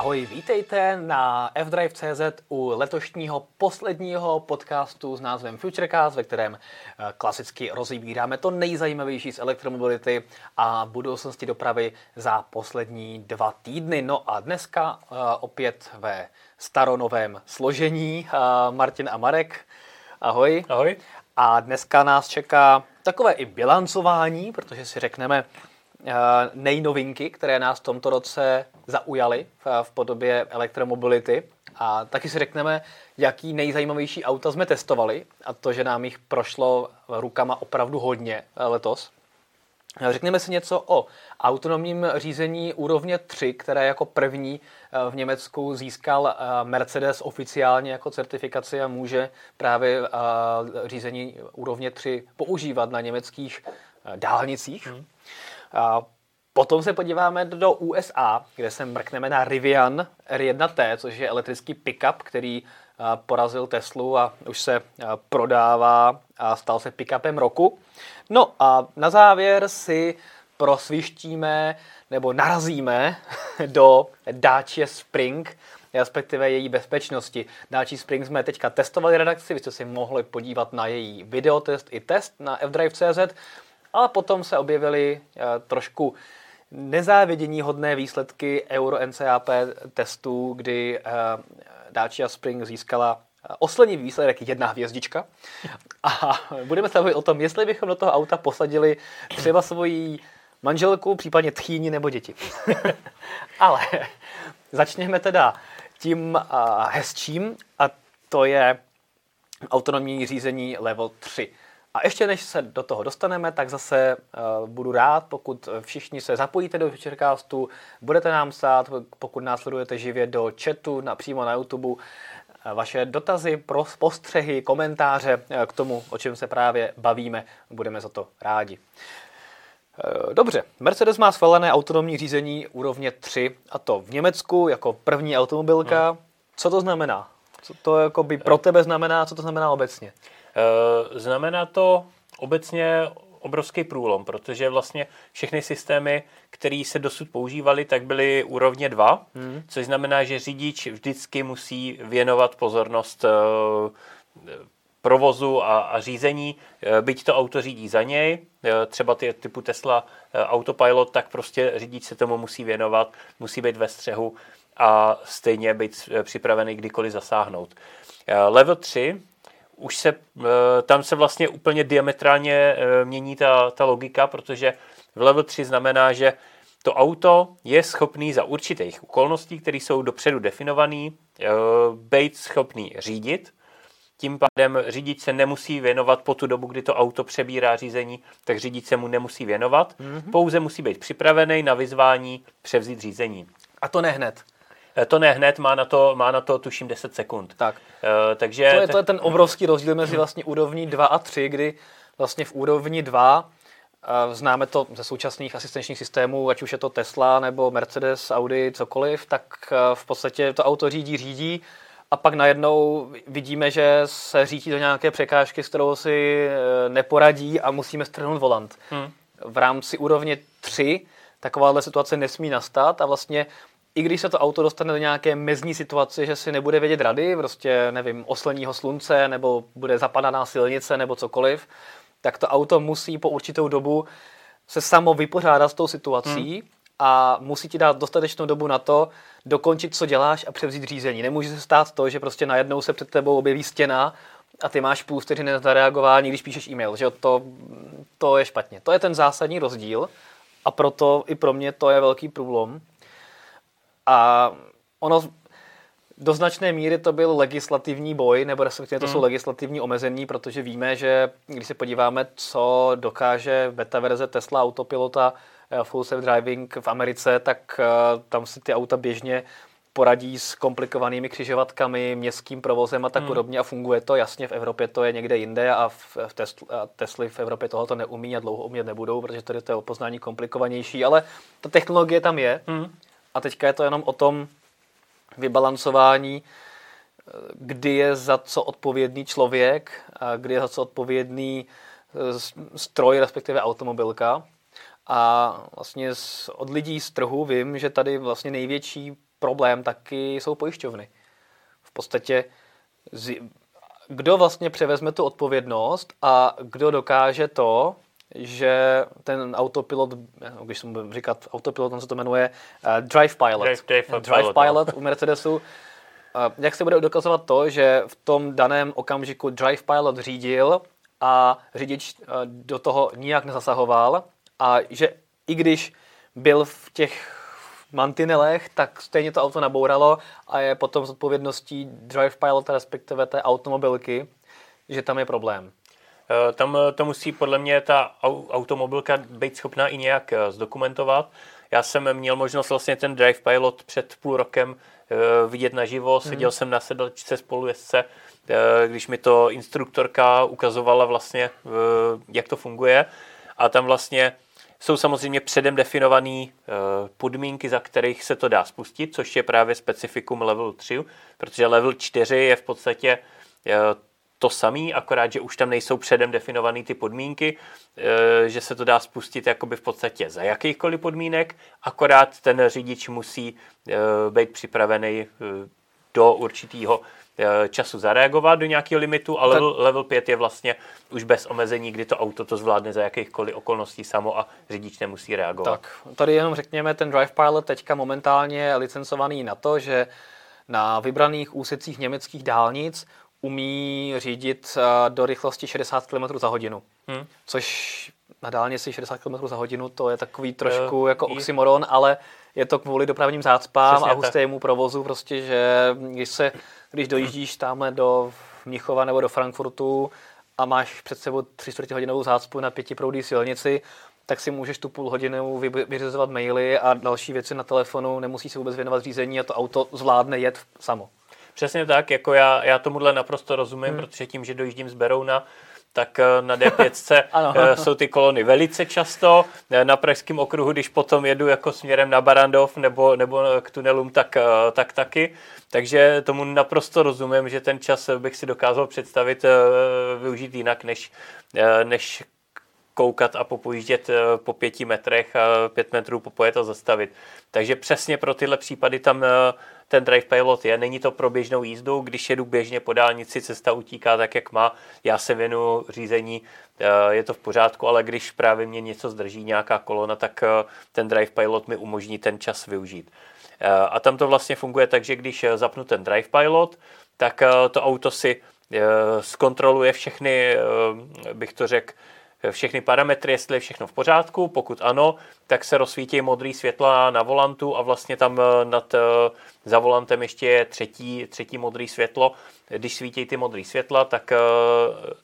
Ahoj, vítejte na fdrive.cz u letošního posledního podcastu s názvem Futurecast, ve kterém eh, klasicky rozebíráme to nejzajímavější z elektromobility a budoucnosti dopravy za poslední dva týdny. No a dneska uh, opět ve staronovém složení uh, Martin a Marek. Ahoj. Ahoj. A dneska nás čeká takové i bilancování, protože si řekneme, Eh, nejnovinky, které nás v tomto roce zaujaly v podobě elektromobility. A taky si řekneme, jaký nejzajímavější auta jsme testovali a to, že nám jich prošlo rukama opravdu hodně eh, letos. Eh, řekneme si něco o autonomním řízení úrovně 3, které jako první v Německu získal Mercedes oficiálně jako certifikaci a může právě řízení úrovně 3 používat na německých dálnicích. Hmm. Potom se podíváme do USA, kde se mrkneme na Rivian R1T, což je elektrický pickup, který porazil Teslu a už se prodává a stal se pickupem roku. No a na závěr si prosvištíme nebo narazíme do Dacia Spring, respektive její bezpečnosti. Dacia Spring jsme teďka testovali redakci, vy jste si mohli podívat na její videotest i test na fdrive.cz. Ale potom se objevily eh, trošku nezávidění hodné výsledky Euro NCAP testů, kdy eh, Dacia Spring získala eh, oslenivý výsledek jedna hvězdička. A budeme se bavit o tom, jestli bychom do toho auta posadili třeba svoji manželku, případně tchýni nebo děti. Ale začněme teda tím hezčím a to je autonomní řízení level 3. A ještě než se do toho dostaneme, tak zase uh, budu rád, pokud všichni se zapojíte do Futurecastu, budete nám psát, pokud nás sledujete živě do chatu, na, přímo na YouTube, uh, vaše dotazy, pro postřehy, komentáře uh, k tomu, o čem se právě bavíme, budeme za to rádi. Dobře, Mercedes má schválené autonomní řízení úrovně 3, a to v Německu jako první automobilka. Hmm. Co to znamená? Co to jako by pro tebe znamená, co to znamená obecně? Eh, znamená to obecně obrovský průlom, protože vlastně všechny systémy, které se dosud používaly, tak byly úrovně 2, hmm. což znamená, že řidič vždycky musí věnovat pozornost eh, provozu a, a řízení, eh, byť to auto řídí za něj, třeba ty typu Tesla Autopilot, tak prostě řidič se tomu musí věnovat, musí být ve střehu a stejně být připravený kdykoliv zasáhnout. Level 3 už se, eh, tam se vlastně úplně diametrálně eh, mění ta, ta logika, protože v level 3 znamená, že to auto je schopný za určitých okolností, které jsou dopředu definované, eh, být schopný řídit. Tím pádem řidič se nemusí věnovat po tu dobu, kdy to auto přebírá řízení, tak řidič se mu nemusí věnovat. Mm-hmm. Pouze musí být připravený na vyzvání převzít řízení. A to ne hned. Eh, to ne hned, má na to, má na to tuším 10 sekund. Tak. Uh, takže... To je, to je ten obrovský rozdíl mezi vlastně úrovní 2 a 3, kdy vlastně v úrovni 2 uh, známe to ze současných asistenčních systémů, ať už je to Tesla nebo Mercedes, Audi, cokoliv, tak uh, v podstatě to auto řídí, řídí a pak najednou vidíme, že se řítí do nějaké překážky, s kterou si neporadí a musíme strhnout volant. Hmm. V rámci úrovně 3 takováhle situace nesmí nastat a vlastně i když se to auto dostane do nějaké mezní situace, že si nebude vědět rady, prostě nevím, osleního slunce, nebo bude zapadaná silnice, nebo cokoliv, tak to auto musí po určitou dobu se samo vypořádat s tou situací hmm. a musí ti dát dostatečnou dobu na to, dokončit, co děláš a převzít řízení. Nemůže se stát to, že prostě najednou se před tebou objeví stěna a ty máš půl vteřiny na zareagování, když píšeš e-mail. Že to, to je špatně. To je ten zásadní rozdíl a proto i pro mě to je velký průlom. A ono do značné míry to byl legislativní boj, nebo respektive to hmm. jsou legislativní omezení, protože víme, že když se podíváme, co dokáže beta verze Tesla autopilota eh, full self driving v Americe, tak eh, tam si ty auta běžně poradí s komplikovanými křižovatkami, městským provozem a tak hmm. podobně a funguje to. Jasně, v Evropě to je někde jinde a v, v Tesla, Tesly v Evropě tohoto neumí a dlouho umět nebudou, protože tady to je opoznání komplikovanější, ale ta technologie tam je. Hmm. A teďka je to jenom o tom vybalancování, kdy je za co odpovědný člověk a kdy je za co odpovědný eh, stroj, respektive automobilka. A vlastně od lidí z trhu vím, že tady vlastně největší problém taky jsou pojišťovny. V podstatě kdo vlastně převezme tu odpovědnost a kdo dokáže to, že ten autopilot, když jsem říkat autopilot, on se to jmenuje uh, Drive Pilot. Drive, drive, drive Pilot, no. pilot u Mercedesu. Uh, jak se bude dokazovat to, že v tom daném okamžiku Drive Pilot řídil a řidič uh, do toho nijak nezasahoval a že i když byl v těch mantinelech, tak stejně to auto nabouralo a je potom s odpovědností Drive Pilot, respektive té automobilky, že tam je problém. Eh, tam eh, to musí podle mě ta automobilka být schopná i nějak eh, zdokumentovat. Já jsem měl možnost vlastně ten Drive Pilot před půl rokem vidět naživo, mhm. seděl hmm. jsem na sedačce spolujezdce, když mi to instruktorka ukazovala vlastně, jak to funguje. A tam vlastně jsou samozřejmě předem definované podmínky, za kterých se to dá spustit, což je právě specifikum level 3, protože level 4 je v podstatě to samý, akorát, že už tam nejsou předem definované ty podmínky, e, že se to dá spustit jakoby v podstatě za jakýchkoliv podmínek, akorát ten řidič musí e, být připravený e, do určitého času zareagovat do nějakého limitu, ale level, level 5 je vlastně už bez omezení, kdy to auto to zvládne za jakýchkoliv okolností samo a řidič nemusí reagovat. Tak, tady jenom řekněme, ten Drive Pilot teďka momentálně je licencovaný na to, že na vybraných úsecích německých dálnic umí řídit eh, do rychlosti 60 km za hodinu. Hmm. Což na dálnici 60 km za hodinu, to je takový trošku uh, jako oxymoron, ale je to kvůli dopravním zácpám Přesně a hustému provozu, prostě, že když, se, když dojíždíš tamhle do Mnichova nebo do Frankfurtu a máš před sebou 3 čtvrtě hodinovou zácpu na pětiproudý silnici, tak si můžeš tu půl hodinu vyřizovat maily a další věci na telefonu, nemusí se vůbec věnovat řízení a to auto zvládne jet samo. Přesně tak, jako já, já tomuhle naprosto rozumím, hmm. protože tím, že dojíždím z Berouna, tak eh, na D5 eh, jsou ty kolony velice často. Eh, na Pražském okruhu, když potom jedu jako směrem na Barandov nebo, nebo k tunelům, tak, tak taky. Takže tomu naprosto rozumím, že ten čas bych si dokázal představit využít jinak, než, než koukat a popojíždět po pěti metrech a pět metrů popojet a zastavit. Takže přesně pro tyhle případy tam ten Drive Pilot je. Není to pro běžnou jízdu, když jedu běžně po dálnici, cesta utíká tak, jak má, já se věnu řízení, eh, je to v pořádku, ale když právě mě něco zdrží, nějaká kolona, tak eh, ten Drive Pilot mi umožní ten čas využít. Eh, a tam to vlastně funguje tak, že když zapnu ten Drive Pilot, tak to auto si zkontroluje všechny, bych to řekl, všechny parametry, jestli je všechno v pořádku. Pokud ano, tak se rozsvítí modrý světla na volantu a vlastně tam eh, nad eh, za volantem ještě je třetí, třetí modrý světlo. Když svítí ty modrý světla, tak eh,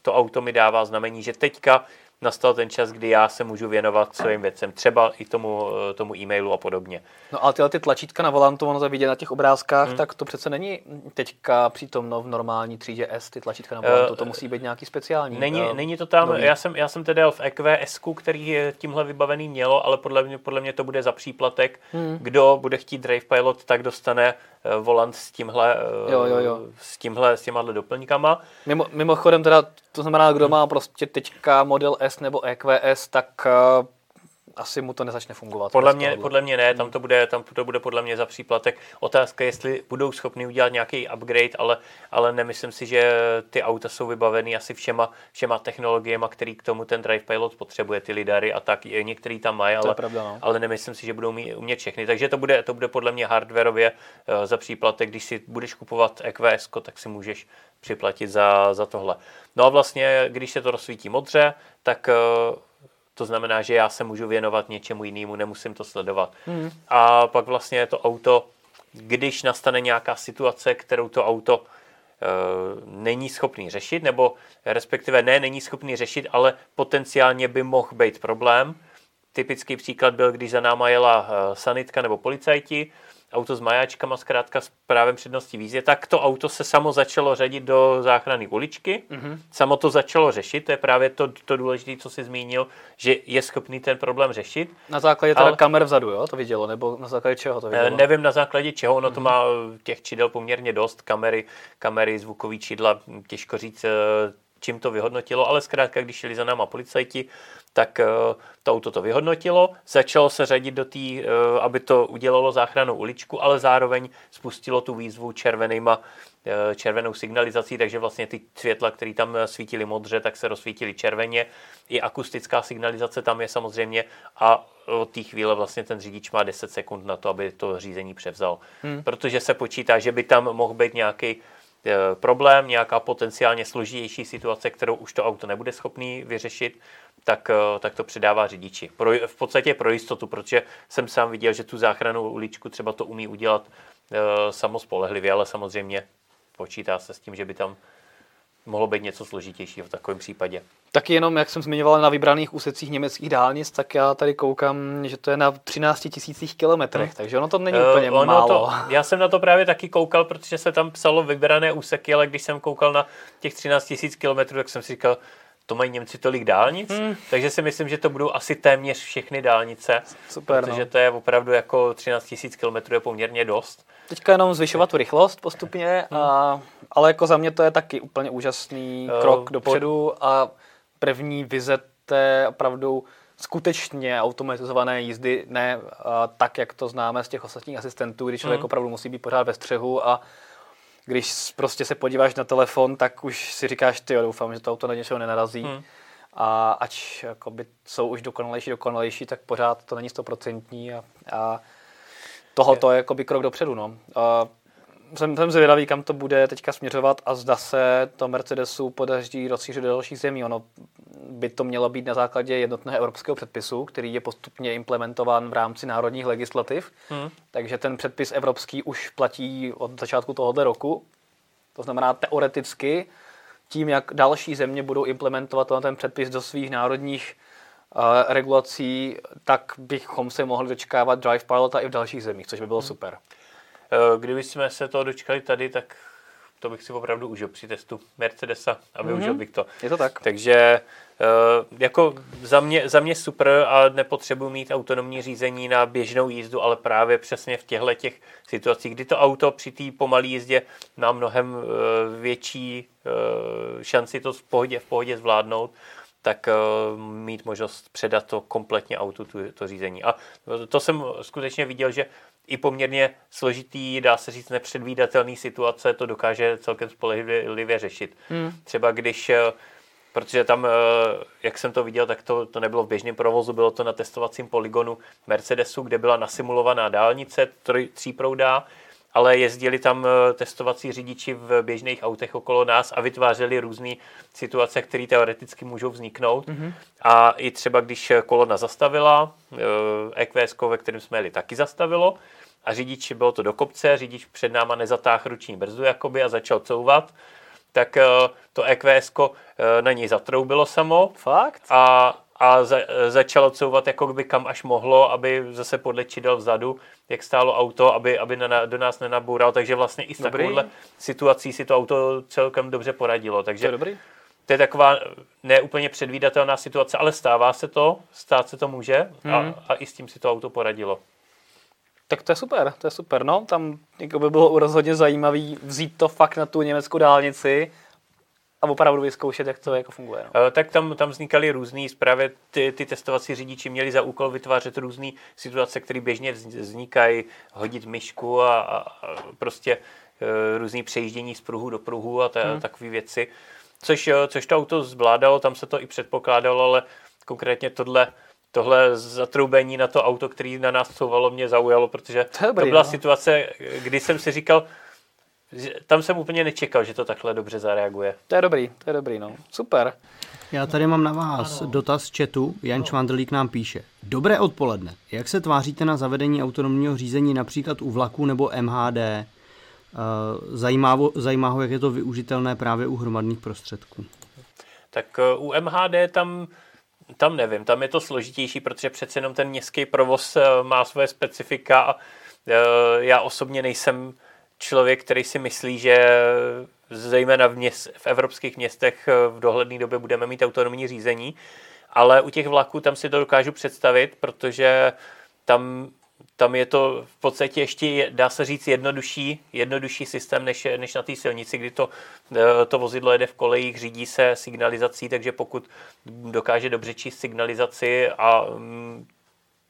to auto mi dává znamení, že teďka nastal ten čas, kdy já se můžu věnovat svým věcem, třeba i tomu, tomu e-mailu a podobně. No ale tyhle ty tlačítka na volantu, ono to vidět na těch obrázkách, hmm. tak to přece není teďka přítomno v normální třídě S, ty tlačítka na volantu, to musí být nějaký speciální. Není, uh, není to tam, já jsem, já jsem tedy v EQS, který je tímhle vybavený mělo, ale podle mě, podle mě to bude za příplatek. Hmm. Kdo bude chtít Drive Pilot, tak dostane uh, volant s tímhle, uh, jo, jo, jo. s tímhle, s těma doplňkama. Mimo, mimochodem teda, to znamená, kdo hmm. má prostě teďka model S nebo EQS, tak uh, asi mu to nezačne fungovat. Podle mě, podle mě ne, tam to, bude, tam to bude podle mě za příplatek. Otázka, jestli budou schopni udělat nějaký upgrade, ale, ale nemyslím si, že ty auta jsou vybavený asi všema, všema technologiemi, který k tomu ten Drive Pilot potřebuje, ty lidary a tak. Některý tam mají, ale, pravda, no. ale nemyslím si, že budou umět všechny. Takže to bude, to bude podle mě hardwareově uh, za příplatek. Když si budeš kupovat EQS, tak si můžeš připlatit za, za tohle. No a vlastně, když se to rozsvítí modře, tak uh, to znamená, že já se můžu věnovat něčemu jinému, nemusím to sledovat. Hmm. A pak vlastně to auto, když nastane nějaká situace, kterou to auto e, není schopný řešit, nebo respektive ne, není schopný řešit, ale potenciálně by mohl být problém. Typický příklad byl, když za náma jela e, sanitka nebo policajti, auto s majáčkama, zkrátka s právem přednosti vízdě, tak to auto se samo začalo řadit do záchrany uličky, mm-hmm. samo to začalo řešit, to je právě to, to důležité, co jsi zmínil, že je schopný ten problém řešit. Na základě teda ale... kamer vzadu, jo, to vidělo, nebo na základě čeho to vidělo? Nevím na základě čeho, ono mm-hmm. to mhm. má těch čidel poměrně dost, kamery, kamery, zvukový čidla, těžko říct, čím to vyhodnotilo, ale zkrátka, když šli za náma policajti, tak to auto to vyhodnotilo, začalo se řadit do té, aby to udělalo záchranu uličku, ale zároveň spustilo tu výzvu červenýma červenou signalizací, takže vlastně ty světla, které tam svítily modře, tak se rozsvítily červeně. I akustická signalizace tam je samozřejmě a od té chvíle vlastně ten řidič má 10 sekund na to, aby to řízení převzal. Hmm. Protože se počítá, že by tam mohl být nějaký eh, problém, nějaká potenciálně složitější situace, kterou už to auto nebude schopný vyřešit, tak, eh, tak to předává řidiči. Pro, v podstatě pro jistotu, protože jsem sám viděl, že tu záchranu uličku třeba to umí udělat e, samospolehlivě, ale samozřejmě počítá se s tím, že by tam mohlo být něco složitějšího v takovém případě. Taky jenom, jak jsem zmiňoval, na vybraných úsecích německých dálnic, tak já tady koukám, že to je na 13 tisících kilometrech, hmm. takže ono to není uh, úplně ono málo. To, já jsem na to právě taky koukal, protože se tam psalo vybrané úseky, ale když jsem koukal na těch 13 tisíc kilometrů, tak jsem si říkal, to mají Němci tolik dálnic, hmm. takže si myslím, že to budou asi téměř všechny dálnice, Super, protože no. to je opravdu jako 13 tisíc kilometrů je poměrně dost. Teďka jenom zvyšovat tu rychlost postupně, hmm. a, ale jako za mě to je taky úplně úžasný uh, krok dopředu a první vize té opravdu skutečně automatizované jízdy, ne a, tak, jak to známe z těch ostatních asistentů, kdy člověk hmm. opravdu musí být pořád ve střehu a když prostě se podíváš na telefon, tak už si říkáš, ty doufám, že to auto na něčeho nenarazí. Hmm. A ač jakoby, jsou už dokonalejší, dokonalejší, tak pořád to není stoprocentní a, a tohle to je jakoby krok dopředu. No. A jsem, jsem zvědavý, kam to bude teďka směřovat a zda se to Mercedesu podaří rozšířit do dalších zemí. Ono by to mělo být na základě jednotného evropského předpisu, který je postupně implementován v rámci národních legislativ. Hmm. Takže ten předpis evropský už platí od začátku tohoto roku. To znamená teoreticky tím, jak další země budou implementovat ten předpis do svých národních regulací, tak bychom se mohli dočkávat Drive Pilota i v dalších zemích, což by bylo hmm. super. Eh, kdyby jsme se to dočkali tady, tak to bych si opravdu užil při testu Mercedesa a využil mm-hmm. bych to. Je to tak. Takže eh, jako za mě, za mě super a nepotřebuji mít autonomní řízení na běžnou jízdu, ale právě přesně v těchto těch situacích, kdy to auto při té pomalé jízdě má mnohem eh, větší šanci to v pohodě, v pohodě zvládnout, tak mít možnost předat to kompletně autu, tu, to řízení. A to jsem skutečně viděl, že i poměrně složitý, dá se říct nepředvídatelný situace, to dokáže celkem spolehlivě řešit. Hmm. Třeba když, eh, protože tam, eh, jak jsem to viděl, tak to, to nebylo v běžném provozu, bylo to na testovacím poligonu Mercedesu, kde byla nasimulovaná dálnice tříproudá, ale jezdili tam eh, testovací řidiči v běžných autech okolo nás a vytvářeli různé situace, které teoreticky můžou vzniknout. Mm-hmm. A i třeba když kolona zastavila, EQS, ve kterém jsme jeli, taky zastavilo, a řidič, bylo to do kopce, řidič před náma nezatáhl ruční brzdu jakoby a začal couvat, tak eh, to EQS eh, na něj zatroubilo samo. Fakt? A, a za, začalo couvat jako by kam až mohlo, aby zase podle čidel vzadu, jak stálo auto, aby, aby na, do nás nenaboural. Takže vlastně i s takovouhle situací si to auto celkem dobře poradilo. Takže to je dobrý. To je taková neúplně předvídatelná situace, ale stává se to, stát se to může hmm. a, a i s tím si to auto poradilo. Tak to je super, to je super. No, tam jako by bylo rozhodně zajímavý vzít to fakt na tu německou dálnici a opravdu vyzkoušet, jak to jako funguje. No. E, tak tam, tam vznikaly různý, právě ty, ty testovací řidiči měli za úkol vytvářet různé situace, které běžně vznikají, hodit myšku a, a, a prostě e, různý přejíždění z pruhu do pruhu a ta, hmm. takové věci. Což, e, což to auto zvládalo, tam se to i předpokládalo, ale konkrétně tohle tohle zatroubení na to auto, který na nás couvalo, mě zaujalo, protože to, dobrý, to byla no. situace, kdy jsem si říkal, tam jsem úplně nečekal, že to takhle dobře zareaguje. To je dobrý, to je dobrý, no. Super. Já tady mám na vás ano. dotaz z chatu. Jan. Čvandrlík nám píše. Dobré odpoledne. Jak se tváříte na zavedení autonomního řízení například u vlaku nebo MHD? Eh, zajímá, zajímá ho, jak je to využitelné právě u hromadných prostředků. Tak eh, u MHD tam tam nevím, tam je to složitější, protože přece jenom ten městský provoz eh, má svoje specifika a eh, já osobně nejsem člověk, který si myslí, že zejména v, měst, v evropských městech eh, v dohledné době budeme mít autonomní řízení, ale u těch vlaků tam si to dokážu představit, protože tam tam je to v podstatě ještě, dá se říct, jednodušší, jednodušší systém než, než na té silnici, kdy to, eh, to vozidlo jede v kolejích, řídí se signalizací, takže pokud dokáže dobře číst signalizaci a mm,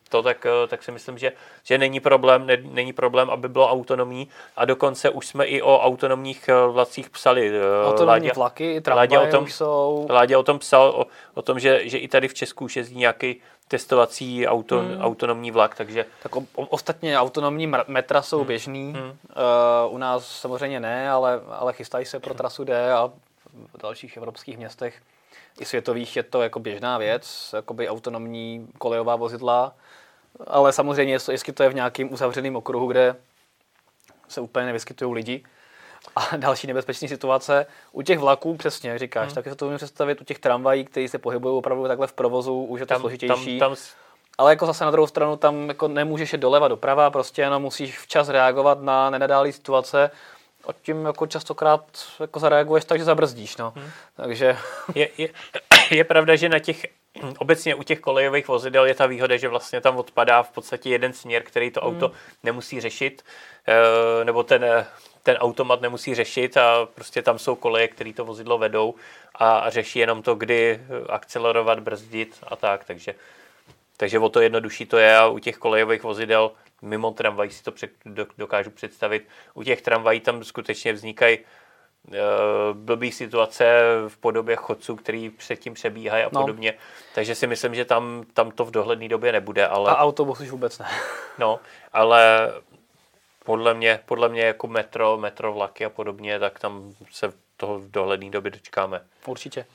to, tak, eh, tak si myslím, že, že není, problém, ne, není problém, aby bylo autonomní a dokonce už jsme i o autonomních eh, vlacích psali. Autonomní Ládě, vlaky, tramvaje o tom, jsou... Ládě o tom psal, o, o tom, že, že i tady v Česku už jezdí nějaký testovací auto, hmm. autonomní vlak, takže... Tak o, o, ostatně autonomní metra jsou hmm. běžný, hmm. Uh, u nás samozřejmě ne, ale, ale chystají se pro trasu D a v dalších evropských městech i světových je to jako běžná věc, jakoby autonomní kolejová vozidla, ale samozřejmě, jestli to je v nějakém uzavřeném okruhu, kde se úplně nevyskytují lidi, a další nebezpečné situace. U těch vlaků, přesně, jak říkáš, hmm. tak se to umím představit u těch tramvají, které se pohybují opravdu takhle v provozu, už je to tam, složitější. Tam, tam... Ale jako zase na druhou stranu tam jako nemůžeš jít doleva doprava, prostě jenom musíš včas reagovat na nenadálé situace a tím jako častokrát jako zareaguješ tak, že zabrzdíš. No. Hmm. Takže... Je, je, je pravda, že na těch obecně u těch kolejových vozidel je ta výhoda, že vlastně tam odpadá v podstatě jeden směr, který to auto hmm. nemusí řešit, eh, nebo ten ten automat nemusí řešit a prostě tam jsou koleje, které to vozidlo vedou a řeší jenom to, kdy akcelerovat, brzdit a tak, takže, takže o to jednodušší to je a u těch kolejových vozidel mimo tramvají si to dokážu představit. U těch tramvají tam skutečně vznikají uh, blbý situace v podobě chodců, který předtím přebíhají a no. podobně. Takže si myslím, že tam, tam to v dohledné době nebude. Ale... A autobus už vůbec ne. No, ale podle mě, podle mě jako metro, metro vlaky a podobně, tak tam se toho v dohledné době dočkáme. Určitě.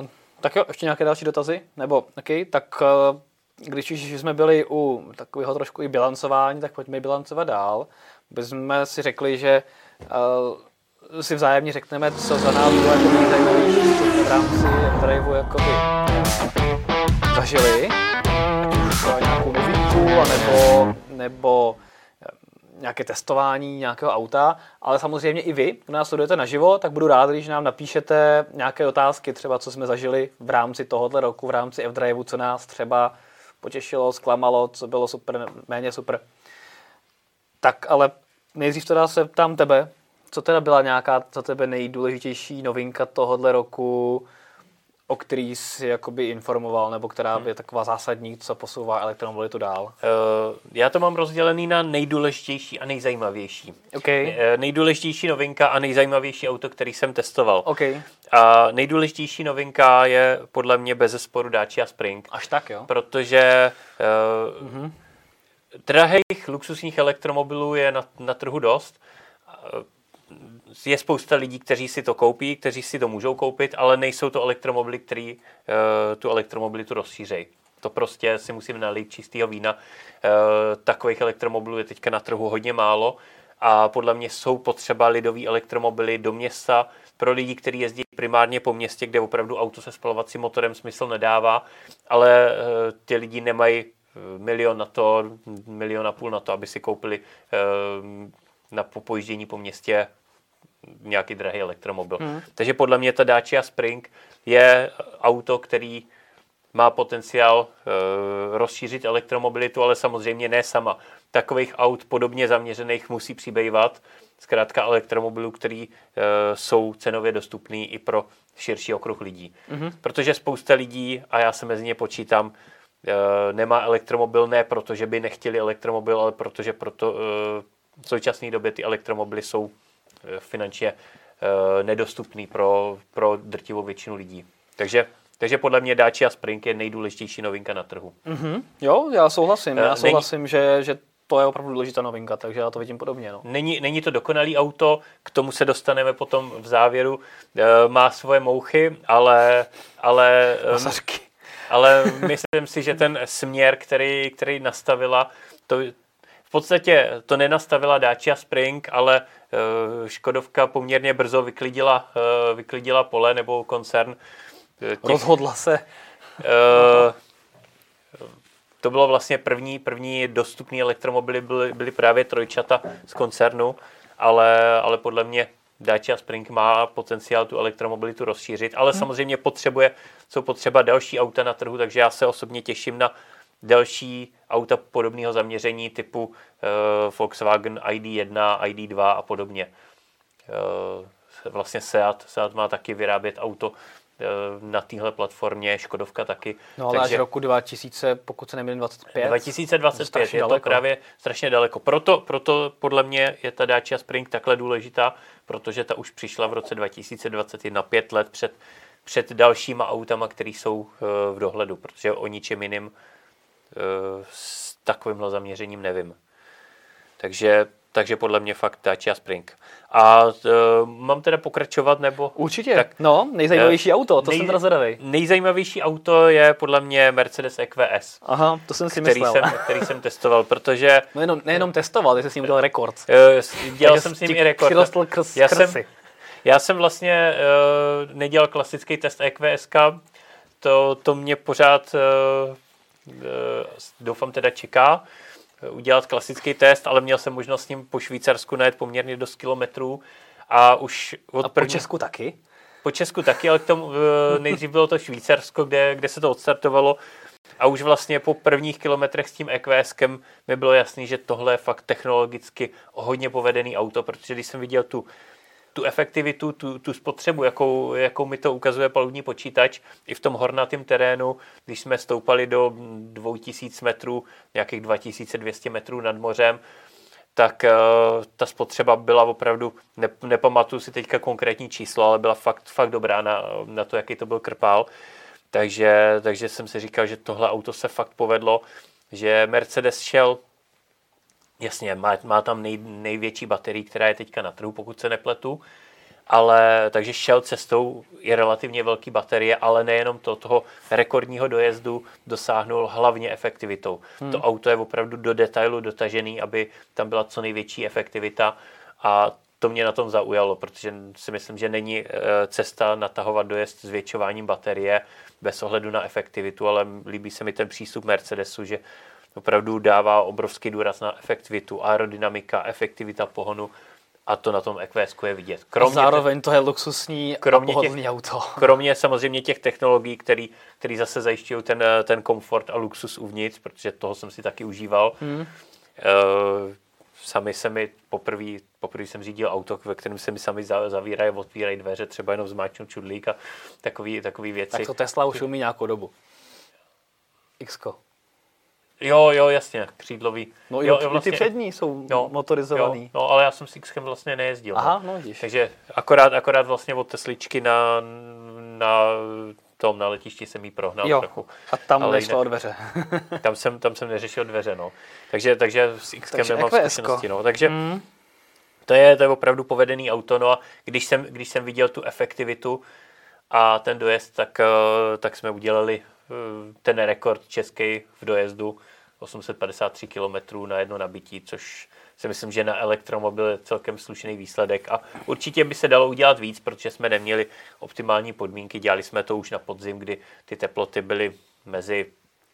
Uh, tak jo, ještě nějaké další dotazy? Nebo, OK, tak uh, když už jsme byli u takového trošku i bilancování, tak pojďme bilancovat dál. My jsme si řekli, že uh, si vzájemně řekneme, co za nás bylo jako v rámci driveu jakoby zažili nějakou novinku, anebo, nebo eh, nějaké testování nějakého auta, ale samozřejmě i vy, kdo nás sledujete naživo, tak budu rád, když nám napíšete nějaké otázky, třeba co jsme zažili v rámci tohohle roku, v rámci F-Driveu, co nás třeba potěšilo, zklamalo, co bylo super, méně super. Tak ale nejdřív teda se ptám tebe, co teda byla nějaká za tebe nejdůležitější novinka tohohle roku, o který jsi jakoby informoval, nebo která hmm. je taková zásadní, co posouvá elektromobilitu dál? Uh, já to mám rozdělený na nejdůležitější a nejzajímavější. Okay. Uh, nejdůležitější novinka a nejzajímavější auto, který jsem testoval. Okay. A nejdůležitější novinka je podle mě bez sporu Dacia Spring. Až tak, jo? Protože uh, mm-hmm. drahých luxusních elektromobilů je na, na trhu dost. Je spousta lidí, kteří si to koupí, kteří si to můžou koupit, ale nejsou to elektromobily, který uh, tu elektromobilitu rozšířejí. To prostě si musím nalít čistého vína. Uh, takových elektromobilů je teďka na trhu hodně málo a podle mě jsou potřeba lidové elektromobily do města pro lidi, kteří jezdí primárně po městě, kde opravdu auto se spalovacím motorem smysl nedává, ale uh, ty lidi nemají milion na to, milion a půl na to, aby si koupili uh, na popojíždění po městě nějaký drahý elektromobil. Hmm. Takže podle mě ta Dacia Spring je auto, který má potenciál uh, rozšířit elektromobilitu, ale samozřejmě ne sama. Takových aut podobně zaměřených musí přibývat. Zkrátka elektromobilů, který uh, jsou cenově dostupný i pro širší okruh lidí. Mm-hmm. Protože spousta lidí, a já se mezi ně počítám, uh, nemá elektromobil ne proto, že by nechtěli elektromobil, ale protože proto uh, v současné době ty elektromobily jsou finančně eh, nedostupný pro, pro drtivou většinu lidí. Takže takže podle mě Dacia Spring je nejdůležitější novinka na trhu. Mm-hmm. Jo, já souhlasím. Já eh, souhlasím, Není... že, že to je opravdu důležitá novinka, takže já to vidím podobně. No. Není, není to dokonalý auto, k tomu se dostaneme potom v závěru. Má svoje mouchy, ale... ale. Ale myslím si, že ten směr, který, který nastavila, to, v podstatě to nenastavila Dacia Spring, ale uh, Škodovka poměrně brzo vyklidila, uh, vyklidila pole nebo koncern. Eh, těch, Rozhodla se. To bylo vlastně první, první dostupné elektromobily byly, byly právě trojčata z koncernu, ale, ale podle mě Dacia Spring má potenciál tu elektromobilitu rozšířit, ale hmm. samozřejmě potřebuje, jsou potřeba další auta na trhu, takže já se osobně těším na další auta podobného zaměření typu uh, Volkswagen ID1, ID2 a podobně. Uh, vlastně Seat, Seat má taky vyrábět auto Eh, na téhle platformě, Škodovka taky. No ale Takže, až roku 2000, pokud se nemýlím, 25. 2025 je daleko. to právě strašně daleko. Proto, proto podle mě je ta Dacia Spring takhle důležitá, protože ta už přišla v roce 2021, pět let před, před dalšíma autama, které jsou v dohledu, protože o ničem jiným s takovýmhle zaměřením nevím. Takže takže podle mě fakt Dacia Spring. A uh, mám teda pokračovat, nebo... Určitě, tak, no, nejzajímavější uh, auto, to nej, jsem teda zvedavý. Nejzajímavější auto je podle mě Mercedes EQS. Aha, to jsem si který myslel. Jsem, který jsem testoval, protože... No jenom, nejenom testoval, ty jsi s ním udělal rekord. Uh, dělal jsem s ním i rekord. Krs, já, jsem, já jsem vlastně uh, nedělal klasický test EQS, to, to mě pořád, uh, doufám teda čeká, udělat klasický test, ale měl jsem možnost s ním po Švýcarsku najet poměrně dost kilometrů a už od a po první... Česku taky? Po Česku taky, ale k tomu eh, nejdřív bylo to Švýcarsko, kde, kde se to odstartovalo a už vlastně po prvních kilometrech s tím EQSkem mi bylo jasný, že tohle je fakt technologicky hodně povedený auto, protože když jsem viděl tu tu efektivitu, tu, tu spotřebu, jakou, jakou mi to ukazuje palubní počítač i v tom hornatém terénu, když jsme stoupali do 2000 metrů, nějakých 2200 metrů nad mořem, tak uh, ta spotřeba byla opravdu, ne, nepamatuju si teďka konkrétní číslo, ale byla fakt, fakt dobrá na, na to, jaký to byl krpál. Takže, takže jsem si říkal, že tohle auto se fakt povedlo, že Mercedes šel Jasně, má, má tam nej, největší baterii, která je teďka na trhu, pokud se nepletu. Ale takže šel cestou je relativně velký baterie, ale nejenom to, toho rekordního dojezdu dosáhnul hlavně efektivitou. Hmm. To auto je opravdu do detailu dotažený, aby tam byla co největší efektivita a to mě na tom zaujalo, protože si myslím, že není eh, cesta natahovat dojezd zvětšováním baterie bez ohledu na efektivitu, ale líbí se mi ten přístup Mercedesu, že opravdu dává obrovský důraz na efektivitu, aerodynamika, efektivita pohonu a to na tom EQS je vidět. Kromě a zároveň těch, to je luxusní kromě a pohodlný těch, auto. Kromě samozřejmě těch technologií, který, který zase zajišťují ten, ten komfort a luxus uvnitř, protože toho jsem si taky užíval. Hmm. Uh, sami se mi poprvé, poprvé jsem řídil auto, ve kterém se mi sami zavírají, otvírají dveře, třeba jenom zmáčknu čudlík a takový, takový věci. Tak to Tesla už umí nějakou dobu. X. Jo, jo, jasně, křídlový. No jo, jo, vlastně, ty přední jsou jo, motorizovaný. Jo, no, ale já jsem s Xkem vlastně nejezdil. Aha, no, no Takže akorát, akorát vlastně od Tesličky na, na tom na letišti jsem jí prohnal jo, trochu. A tam ale nešlo o dveře. tam, jsem, tam jsem neřešil dveře, no. Takže, takže s Xkem takže nemám zkušenosti, no. Takže mm. to, je, to je opravdu povedený auto, no a když jsem, když jsem viděl tu efektivitu a ten dojezd, tak, eh, tak jsme udělali ten rekord český v dojezdu 853 km na jedno nabití, což si myslím, že na elektromobil je celkem slušný výsledek a určitě by se dalo udělat víc, protože jsme neměli optimální podmínky, dělali jsme to už na podzim, kdy ty teploty byly mezi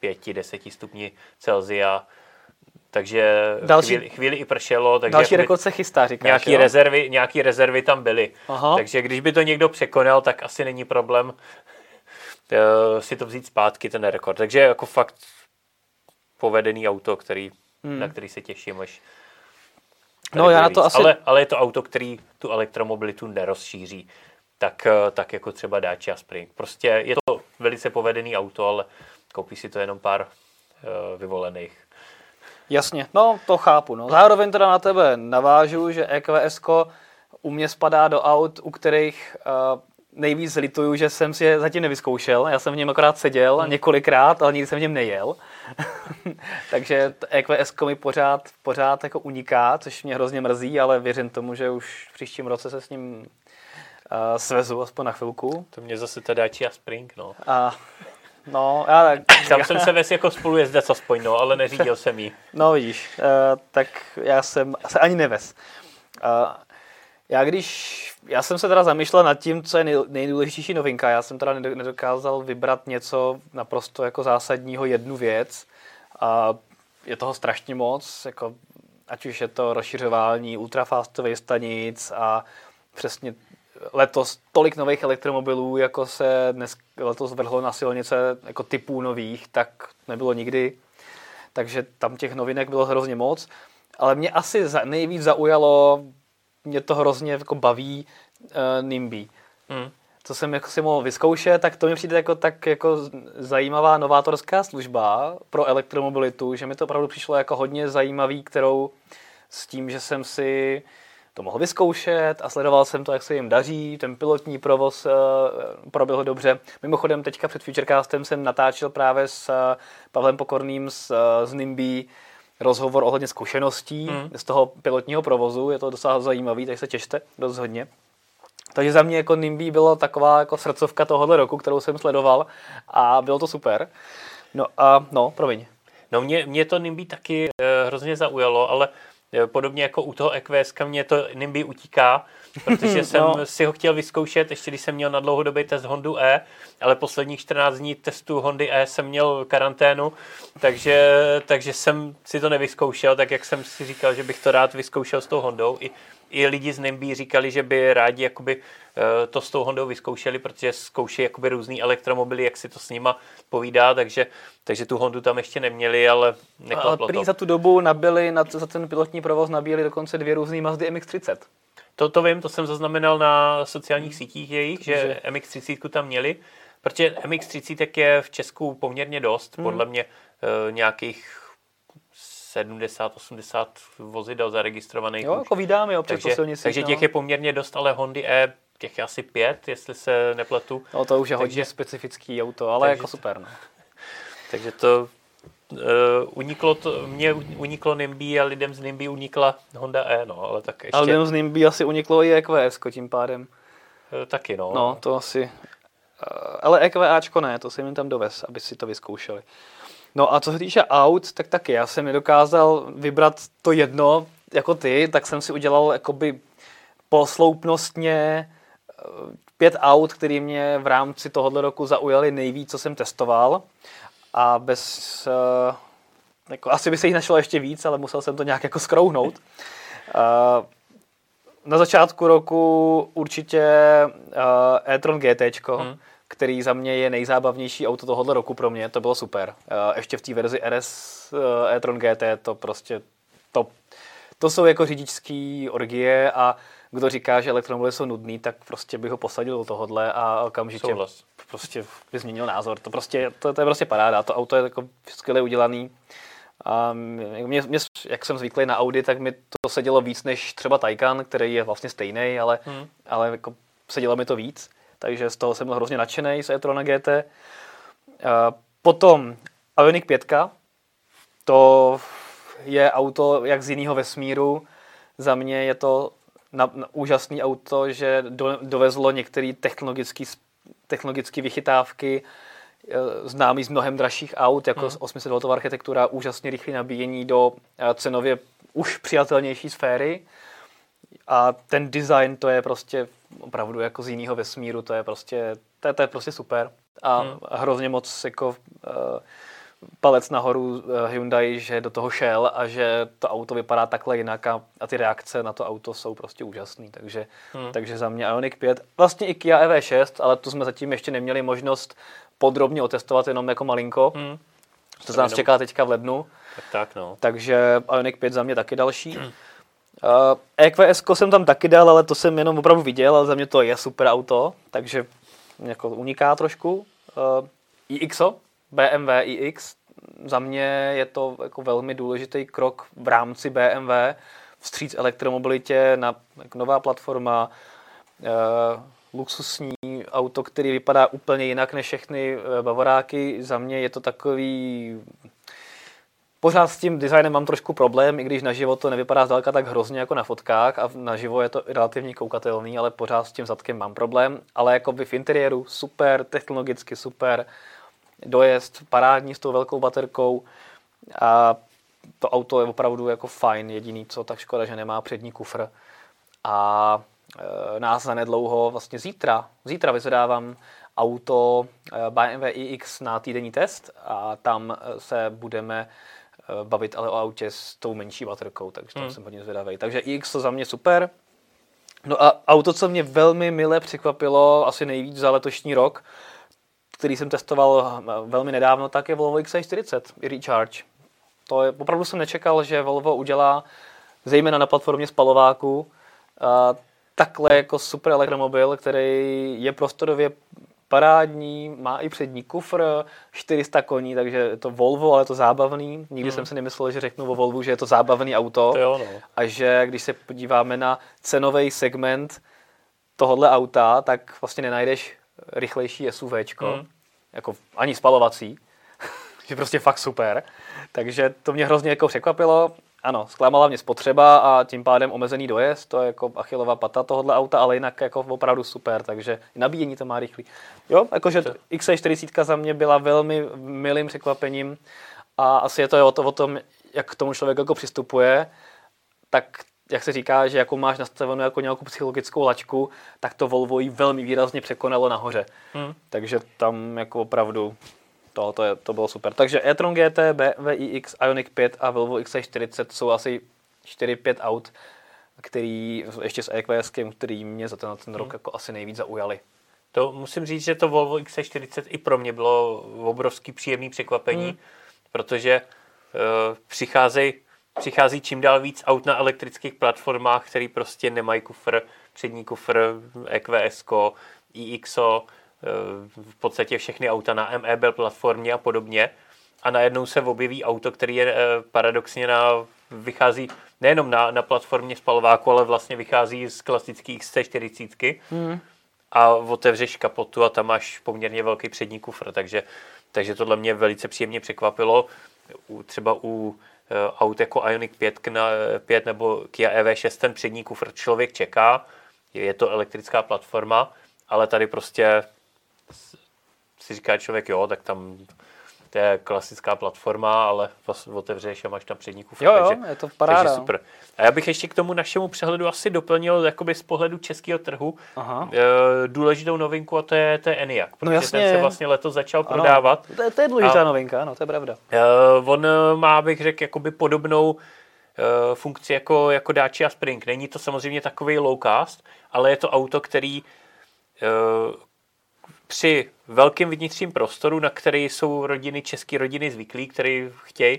5-10 stupni Celzia, takže další, chvíli, chvíli i pršelo. Takže další rekord se chystá, říkáš, nějaký jo? rezervy, nějaký rezervy tam byly. Aha. Takže když by to někdo překonal, tak asi není problém Eh, si to vzít zpátky, ten rekord. Takže jako fakt povedený auto, který, hmm. na který se těším, až No já na to asi... Ale, ale je to auto, který tu elektromobilitu nerozšíří, tak, eh, tak jako třeba Dacia Spring. Prostě je to velice povedený auto, ale koupí si to jenom pár uh, vyvolených. Jasně, no to chápu. No. Zároveň teda na tebe navážu, že EQS u mě spadá do aut, u kterých uh, nejvíc lituju, že jsem si je zatím nevyzkoušel. Já jsem v něm akorát seděl hmm. několikrát, ale nikdy jsem v něm nejel. Takže EQS mi pořád, pořád jako uniká, což mě hrozně mrzí, ale věřím tomu, že už v příštím roce se s ním uh, svezu aspoň na chvilku. To mě zase teda a Spring, no. A, no, já tak... Tam jsem se ves jako spolujezdec aspoň, no, ale neřídil jsem jí. No vidíš, uh, tak já jsem se ani neves. Uh, já když, já jsem se teda zamýšlel nad tím, co je nej, nejdůležitější novinka. Já jsem teda nedokázal vybrat něco naprosto jako zásadního, jednu věc. A je toho strašně moc, jako, ať už je to rozšiřování ultrafastových stanic a přesně letos tolik nových elektromobilů, jako se dnes letos vrhlo na silnice jako typů nových, tak nebylo nikdy. Takže tam těch novinek bylo hrozně moc. Ale mě asi nejvíc zaujalo, mě to hrozně jako baví uh, NIMBY. Hmm. Co jsem jako si mohl vyzkoušet, tak to mi přijde jako tak jako zajímavá novátorská služba pro elektromobilitu, že mi to opravdu přišlo jako hodně zajímavý, kterou s tím, že jsem si to mohl vyzkoušet a sledoval jsem to, jak se jim daří, ten pilotní provoz uh, proběhl dobře. Mimochodem teďka před Futurecastem jsem natáčel právě s uh, Pavlem Pokorným z, uh, z NIMBY rozhovor ohledně zkušeností mm. z toho pilotního provozu, je to docela zajímavý, tak se těšte rozhodně. Takže za mě jako NIMBY bylo taková jako srdcovka tohohle roku, kterou jsem sledoval a bylo to super. No a no, promiň. No mě, mě to NIMBY taky e, hrozně zaujalo, ale Podobně jako u toho EQS mě to NIMBY utíká, protože jsem no. si ho chtěl vyzkoušet, ještě když jsem měl na dlouhodobý test Hondu E, ale posledních 14 dní testu Hondy E jsem měl karanténu, takže, takže jsem si to nevyzkoušel, tak jak jsem si říkal, že bych to rád vyzkoušel s tou Hondou. I, i lidi z NIMBY říkali, že by rádi jakoby eh, to s tou Hondou vyzkoušeli, protože zkouší jakoby různý elektromobily, jak si to s nima povídá, takže, takže tu Hondu tam ještě neměli, ale neklaplo prý to. za tu dobu nabili, na, za ten pilotní provoz nabíjeli dokonce dvě různé Mazdy MX-30. To, to vím, to jsem zaznamenal na sociálních sítích jejich, že, že MX-30 tam měli, protože MX-30 je v Česku poměrně dost, hmm. podle mě e, nějakých 70-80 vozidel zaregistrovaných. Jo, jako vydáme občas takže, po silnici. Takže těch no. je poměrně dost, ale Hondy E těch je asi pět, jestli se nepletu. No to už je takže, hodně specifický auto, ale takže, jako super. No. Takže to uh, uniklo to, mě uniklo NIMBY a lidem z NIMBY unikla Honda E, no, ale tak ještě. Ale lidem z NIMBY asi uniklo i EQS tím pádem. Uh, taky, no. No, to asi. Uh, ale EQAčko ne, to jsem jim tam dovez, aby si to vyzkoušeli. No a co se týče aut, tak taky já jsem nedokázal vybrat to jedno jako ty, tak jsem si udělal jakoby posloupnostně pět aut, které mě v rámci tohohle roku zaujaly nejvíc, co jsem testoval. A bez... Uh, jako, asi by se jich našlo ještě víc, ale musel jsem to nějak jako skrouhnout. Uh, na začátku roku určitě uh, e-tron GT, hmm který za mě je nejzábavnější auto tohohle roku pro mě, to bylo super. Ještě v té verzi RS eh, e-tron GT to prostě top. To jsou jako řidičský orgie a kdo říká, že elektromobily jsou nudný, tak prostě bych ho posadil do tohohle a okamžitě Souhlas. Prostě by změnil názor. To, prostě, to, to je prostě paráda. To auto je jako skvěle udělaný. A mě, mě, jak jsem zvyklý na Audi, tak mi to sedělo víc než třeba Taycan, který je vlastně stejný, ale, hmm. ale jako sedělo mi to víc takže z toho jsem byl hrozně nadšený z e-trona GT. Potom Ioniq 5, to je auto jak z jiného vesmíru. Za mě je to na, na úžasný auto, že do, dovezlo některé technologické vychytávky, e, známý z mnohem dražších aut, jako hmm. 800 V architektura, úžasně rychlé nabíjení do e, cenově už přijatelnější sféry. A ten design to je prostě opravdu jako z jiného vesmíru, to je prostě, to je, to je prostě super. A hmm. hrozně moc jako uh, palec nahoru uh, Hyundai, že do toho šel a že to auto vypadá takhle jinak a, a ty reakce na to auto jsou prostě úžasné. Takže, hmm. takže za mě Ioniq 5, vlastně i Kia EV6, ale tu jsme zatím ještě neměli možnost podrobně otestovat jenom jako malinko. Hmm. To nás čeká teďka v lednu. Tak, tak no. Takže Ioniq 5 za mě taky další. Hmm. Uh, EQS jsem tam taky dal, ale to jsem jenom opravdu viděl, ale za mě to je super auto, takže jako uniká trošku. Uh, iX, BMW iX, za mě je to jako velmi důležitý krok v rámci BMW vstříc elektromobilitě na jako nová platforma, uh, luxusní auto, který vypadá úplně jinak než všechny bavoráky. Za mě je to takový Pořád s tím designem mám trošku problém, i když naživo to nevypadá zdaleka tak hrozně jako na fotkách a naživo je to relativně koukatelný, ale pořád s tím zadkem mám problém. Ale jako by v interiéru super, technologicky super, dojezd parádní s tou velkou baterkou a to auto je opravdu jako fajn, jediný co, tak škoda, že nemá přední kufr. A e, nás zanedlouho, vlastně zítra, zítra vyzvedávám auto e, BMW iX na týdenní test a tam e, se budeme Eh, bavit ale o autě s tou menší baterkou, takže tam hmm. jsem hodně zvědavý. Takže iX to za mě super. No a auto, co mě velmi mile překvapilo, asi nejvíc za letošní rok, který jsem testoval eh, velmi nedávno, tak je Volvo XC40 i Recharge. To je, opravdu jsem nečekal, že Volvo udělá, zejména na platformě spalováku, a takhle jako super elektromobil, který je prostorově parádní, má i přední kufr, 400 koní, takže je to Volvo, ale je to zábavný. Nikdy hmm. jsem si nemyslel, že řeknu o Volvu, že je to zábavný auto. To jo, no. A že když se podíváme na cenový segment tohohle auta, tak vlastně nenajdeš rychlejší SUVčko, hmm. jako ani spalovací, že prostě fakt super. Takže to mě hrozně jako překvapilo. Ano, zklamala mě spotřeba a tím pádem omezený dojezd, to je jako achilová pata tohohle auta, ale jinak jako opravdu super, takže nabíjení to má rychlý. Jo, jakože XC40 za mě byla velmi milým překvapením a asi je to o, to o tom, jak k tomu člověk jako přistupuje, tak jak se říká, že jako máš nastavenou jako nějakou psychologickou lačku, tak to Volvo ji velmi výrazně překonalo nahoře. Hmm. Takže tam jako opravdu to, to, je, to bylo super. Takže e-tron GT, BMW iX, Ioniq 5 a Volvo XC40 jsou asi 4-5 aut, který ještě s EQS, který mě za ten, ten rok hmm. jako asi nejvíc zaujali. To musím říct, že to Volvo XC40 i pro mě bylo obrovský příjemný překvapení, hmm. protože uh, přicházejí přichází čím dál víc aut na elektrických platformách, který prostě nemají kufr, přední kufr, EQS, iXO, v podstatě všechny auta na MEB platformě a podobně. A najednou se objeví auto, který je eh, paradoxně na, vychází nejenom na, na platformě spalováku, ale vlastně vychází z klasických XC40. Mm. A otevřeš kapotu a tam máš poměrně velký přední kufr, takže, takže tohle mě velice příjemně překvapilo. U, třeba u aut jako Ioniq 5, na, 5 nebo Kia EV6 ten přední kufr člověk čeká, je to elektrická platforma, ale tady prostě si říká člověk, jo, tak tam to je klasická platforma, ale otevřeš a máš tam přední kufr. Jo, jo, takže, je to paráda. Takže no. super. A já bych ještě k tomu našemu přehledu asi doplnil jakoby z pohledu českého trhu Aha. E, důležitou novinku a to je, to je ENIAC, no protože no jasně. ten se vlastně letos začal ano, prodávat. To je, to je důležitá a, novinka, ano, to je pravda. E, on má, bych řekl, jakoby podobnou e, funkci jako, jako Dacia Spring. Není to samozřejmě takový low cost, ale je to auto, který při velkém vnitřním prostoru, na který jsou rodiny, české rodiny zvyklí, které chtějí,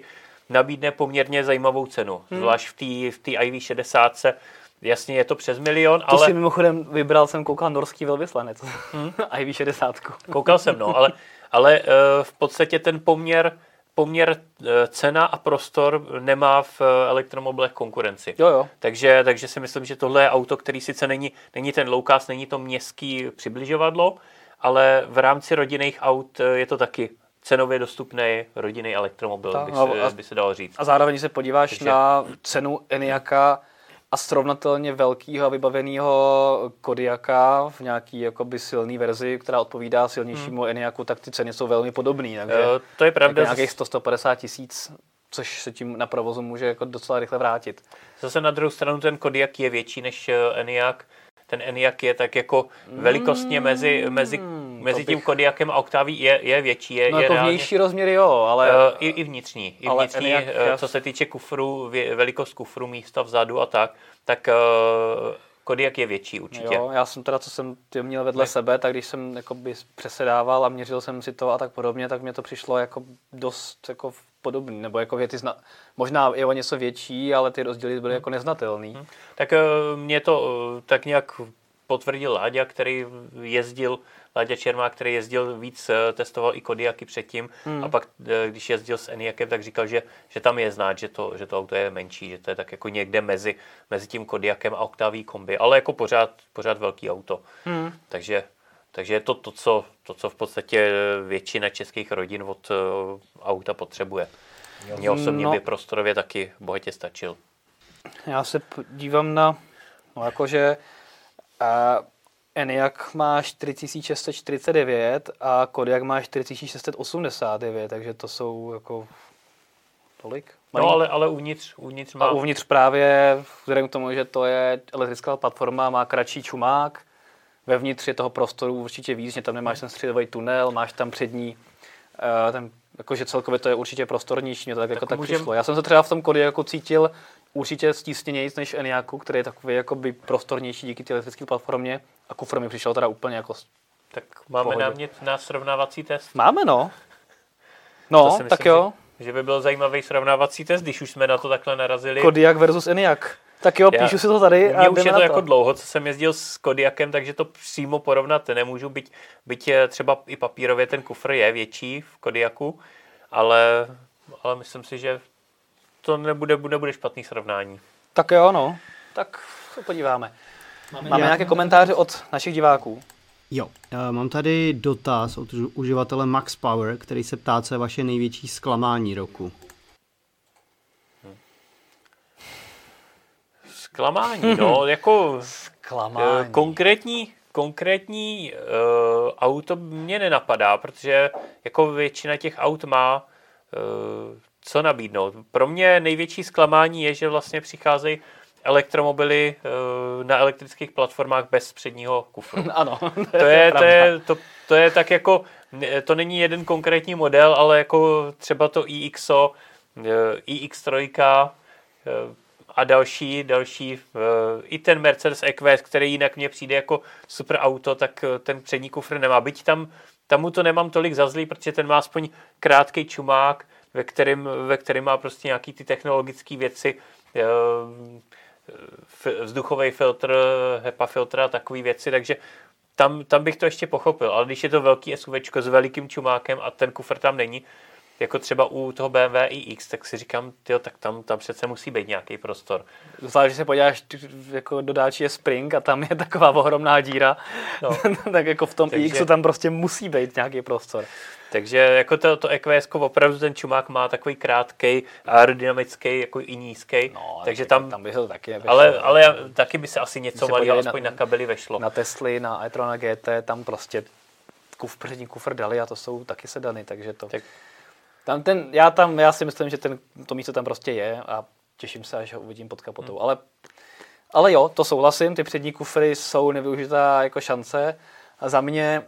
nabídne poměrně zajímavou cenu. Hmm. Zvlášť v té v tý IV60 Jasně, je to přes milion, to ale... To si mimochodem vybral, jsem koukal norský velvyslanec. Hmm. IV60. Koukal jsem, no, ale, ale uh, v podstatě ten poměr poměr eh, cena a prostor nemá v eh, elektromobilech konkurenci. Jo, jo. Takže, takže si myslím, že tohle je auto, který sice není, není ten low cost, není to městský přibližovadlo, ale v rámci rodinných aut eh, je to taky cenově dostupný rodinný elektromobil, tak, by, se, a, by se dalo říct. A zároveň se podíváš Takže... na cenu Eniaka a srovnatelně velkého a vybaveného Kodiaka v nějaký jakoby silný verzi, která odpovídá silnějšímu hmm. Eniaku, tak ty ceny jsou velmi podobné. Takže jo, to je pravda. Nějakých 100-150 tisíc, což se tím na provozu může jako docela rychle vrátit. Zase na druhou stranu ten Kodiak je větší než eh, Eniak ten Eniak je tak jako velikostně mezi, mezi, hmm, mezi tím Kodiakem a Octavii je, je větší. Je, no je jako reálně, vnější rozměry jo, ale... Uh, i, I vnitřní. I vnitřní, Eniak, uh, co se týče kufru, velikost kufru, místa vzadu a tak, tak uh, Kodiak je větší určitě. Jo, já jsem teda, co jsem ty měl vedle ne. sebe, tak když jsem jakoby přesedával a měřil jsem si to a tak podobně, tak mě to přišlo jako dost jako podobný, nebo jako věty zna... možná je o něco větší, ale ty rozdíly byly jako neznatelný. Hmm. Tak eh, mě to eh, tak nějak potvrdil Láďa, který jezdil, Láďa Čermá, který jezdil víc, eh, testoval i Kodiaky předtím hmm. a pak, když jezdil s Eniakem, tak říkal, že, že tam je znát, že to, že to auto je menší, že to je tak jako někde mezi, mezi tím Kodiakem a Octavii kombi, ale jako pořád, pořád velký auto. Hmm. Takže takže je to to co, to, co v podstatě většina českých rodin od uh, auta potřebuje. Mně osobně no, by prostorově taky bohatě stačil. Já se dívám na, no jakože uh, Eniac má 4649 a Kodiak má 4689, takže to jsou jako tolik. No ale, ale uvnitř, uvnitř má... A uvnitř právě, vzhledem k tomu, že to je elektrická platforma, má kratší čumák, vevnitř je toho prostoru určitě víc, že tam nemáš ten středový tunel, máš tam přední uh, ten, jakože celkově to je určitě prostornější, mě to tak, tak jako tak můžem- přišlo. Já jsem se třeba v tom Kodiaku cítil určitě stísněnějíc než Eniaku, který je takový jakoby prostornější díky té elektrické platformě a kufr mi přišel teda úplně jako... Tak máme Pohodě. námět na srovnávací test. Máme no. No, myslím, tak jo. Že, že by byl zajímavý srovnávací test, když už jsme na to takhle narazili. Kodiak versus Eniak. Tak jo, Já- píšu si to tady a Mně už je to na jako dlouho, co jsem jezdil s Kodiakem, takže to přímo porovnat nemůžu, byť, byť je třeba i papírově ten kufr je větší v Kodiaku, ale, ale myslím si, že to nebude, nebude špatný srovnání. Tak jo, no. Tak se podíváme. Máme, Máme Já- nějaké komentáře od našich diváků. Jo, eh, mám tady dotaz od uži- uživatele Max Power, který se ptá, co je vaše největší zklamání roku. Zklamání, no, jako eh, Klamání. konkrétní, konkrétní uh, auto mě nenapadá, protože jako většina těch aut má uh, co nabídnout. Pro mě největší zklamání je, že vlastně přicházejí elektromobily na elektrických platformách bez předního kufru. ano, To je, to, je, to, to je tak jako, to není jeden konkrétní model, ale jako třeba to iXO, eh, iX3 eh, a další, další, eh, i ten Mercedes EQS, který jinak mně přijde jako super auto, tak eh, ten přední kufr nemá. Byť tam, tam mu to nemám tolik za zlý, protože ten má aspoň krátký čumák, ve kterém, ve kterém má prostě nějaký ty technologické věci, eh, vzduchový filtr, HEPA filtr a takové věci, takže tam, tam bych to ještě pochopil, ale když je to velký SUV s velikým čumákem a ten kufr tam není, jako třeba u toho BMW iX, tak si říkám, tyjo, tak tam, tam přece musí být nějaký prostor. Zvlášť, že se podíváš jako do dáče Spring a tam je taková ohromná díra, No. tak jako v tom Takže- iX tam prostě musí být nějaký prostor. Takže jako to, to EQS opravdu ten čumák má takový krátký, aerodynamický, jako i nízký, No, takže tak tam, tam by se to taky nevešlo. ale, ale já- taky by se asi něco malého aspoň na- na, kabely vešlo. Na Tesly, na e na GT, tam prostě kuf, přední kufr dali a to jsou taky sedany, takže to... Tak- Tam ten, já, tam, já si myslím, že ten, to místo tam prostě je a těším se, až ho uvidím pod kapotou. Hmm. Ale, ale jo, to souhlasím, ty přední kufry jsou nevyužitá jako šance a za mě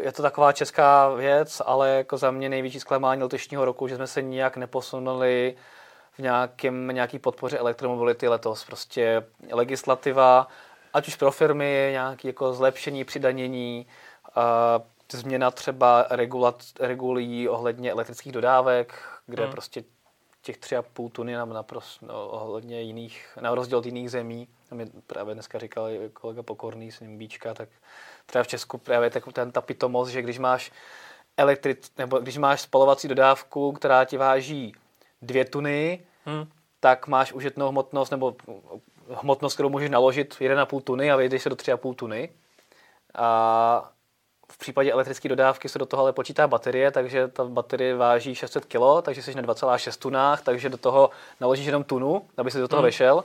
je to taková česká věc, ale jako za mě největší zklamání letošního roku, že jsme se nijak neposunuli v nějakém, nějaký podpoře elektromobility letos. Prostě legislativa, ať už pro firmy, nějaké jako zlepšení, přidanění, a změna třeba regulat, regulí ohledně elektrických dodávek, kde Hmm. prostě těch 3,5 tuny nám naprosto no, ohledně jiných, na rozdíl od jiných zemí, a mi právě dneska říkal kolega Pokorný z Nimbíčka, tak třeba v Česku právě tak, ten, ta pitomost, že když máš elektric, nebo když máš spalovací dodávku, která ti váží dvě tuny, Hmm. tak máš užitnou hmotnost nebo hmotnost, kterou můžeš naložit 1,5 tuny a vejdeš se do 3,5 tuny. A v případě elektrické dodávky se do toho ale počítá baterie, takže ta baterie váží 600 kg, takže jsi na 2,6 tunách, takže do toho naložíš jenom tunu, aby si do toho Hmm. vešel.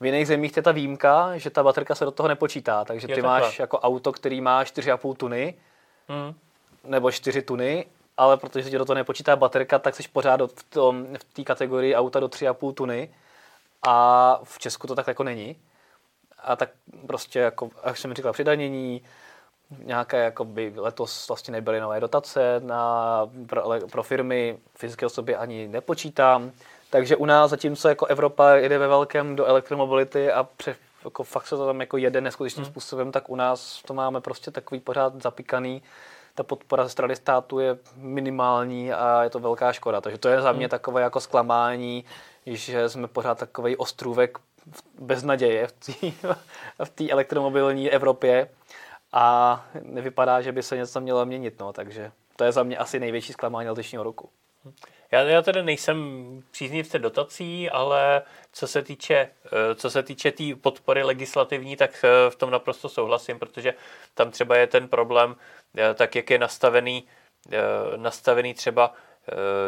V jiných zemích je ta výjimka, že ta baterka se do toho nepočítá, takže ty máš jako auto, který má 4,5 tuny, Hmm. nebo 4 tuny, ale protože se ti do toho nepočítá baterka, tak jsi pořád v tom- v té kategorii auta do 3,5 tuny a v Česku to tak jako není. A tak prostě, jako, jak jsem říkal, přidanění, nějaké, jako by letos vlastně nebyly nové dotace na, pro, pro firmy, fyzické osoby ani nepočítám. Takže u nás, zatímco jako Evropa jede ve velkém do elektromobility a pře, jako fakt se to tam jako jede neskutečným Hmm. způsobem, tak u nás to máme prostě takový pořád zapikaný. Ta podpora ze strany státu je minimální a je to velká škoda. Takže to je za mě takové jako zklamání, že jsme pořád takový ostrůvek bez naděje v té elektromobilní Evropě a nevypadá, že by se něco mělo měnit. No, takže to je za mě asi největší zklamání letošního roku. Já, já tedy nejsem příznivce dotací, ale co se týče, eh, co se týče té tý podpory legislativní, tak eh, v tom naprosto souhlasím, protože tam třeba je ten problém, eh, tak jak je nastavený, nastavený třeba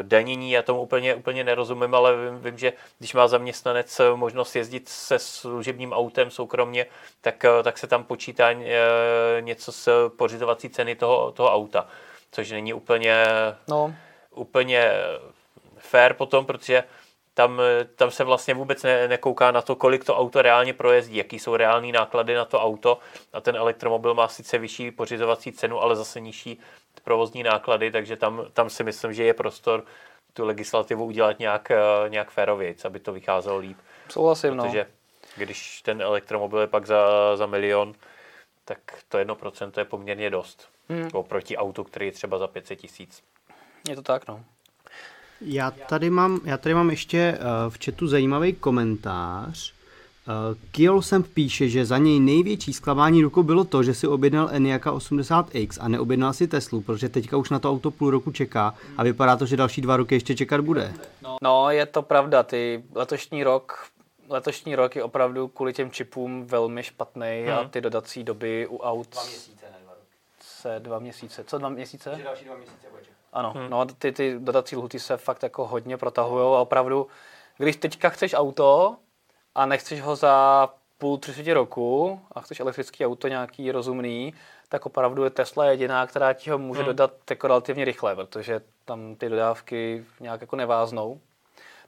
danění, já tomu úplně, úplně nerozumím, ale vím, vím, že když má zaměstnanec eh, možnost jezdit se služebním autem soukromně, tak, eh, tak se tam počítá eh, něco z pořizovací ceny toho, toho auta, což není úplně No, úplně fair potom, protože tam, tam se vlastně vůbec ne, nekouká na to, kolik to auto reálně projezdí, jaký jsou reální náklady na to auto a ten elektromobil má sice vyšší pořizovací cenu, ale zase nižší provozní náklady, takže tam, tam si myslím, že je prostor tu legislativu udělat nějak, eh, nějak férovějc, aby to vycházelo líp. Souhlasím, no. Protože když ten elektromobil je pak za, za milion, tak to 1% je poměrně dost. Hmm. Oproti autu, který je třeba za 500 tisíc. Je to tak, no. Já tady mám, já tady mám ještě uh, v chatu zajímavý komentář. Kiel sem píše, že za něj největší zklamání rukou bylo to, že si objednal Enyaq 80X a neobjednal si Teslu, protože teďka už na to auto půl roku čeká a vypadá to, že další dva roky ještě čekat bude. No, je to pravda, ty letošní rok letošní rok je opravdu kvůli těm čipům velmi špatný hmm. a ty dodací doby u aut... Dva měsíce, ne dva roky. Se dva měsíce. Co dva měsíce? Že další dva měsíce bude. Ano, hmm. no ty, ty dodací lhuty se fakt jako hodně protahují a opravdu, když teďka chceš auto a nechceš ho za půl, tři roku a chceš elektrický auto nějaký rozumný, tak opravdu je Tesla jediná, která ti ho může hmm. dodat jako relativně rychle, protože tam ty dodávky nějak jako neváznou.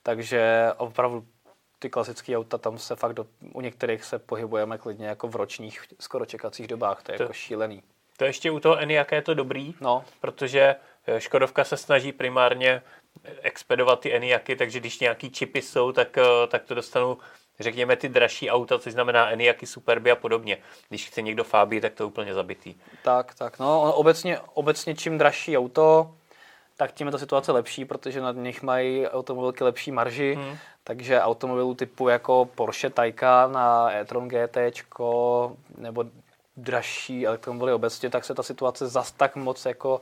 Takže opravdu ty klasické auta, tam se fakt do, u některých se pohybujeme klidně jako v ročních skoro čekacích dobách, to je to, jako šílený. To ještě u toho Enyaq je to dobrý, no. protože eh, Škodovka se snaží primárně expedovat ty Enyaqy, takže když nějaký čipy jsou, tak, eh, tak to dostanu řekněme ty dražší auta, což znamená Enyaqy, Superby a podobně. Když chce někdo Fabii, tak to je úplně zabitý. Tak, tak. No, obecně, obecně čím dražší auto, tak tím je ta situace lepší, protože na nich mají automobilky lepší marži, hmm. takže automobilů typu jako Porsche Taycan na e-tron GT nebo dražší elektromobily obecně, tak se ta situace zas tak moc jako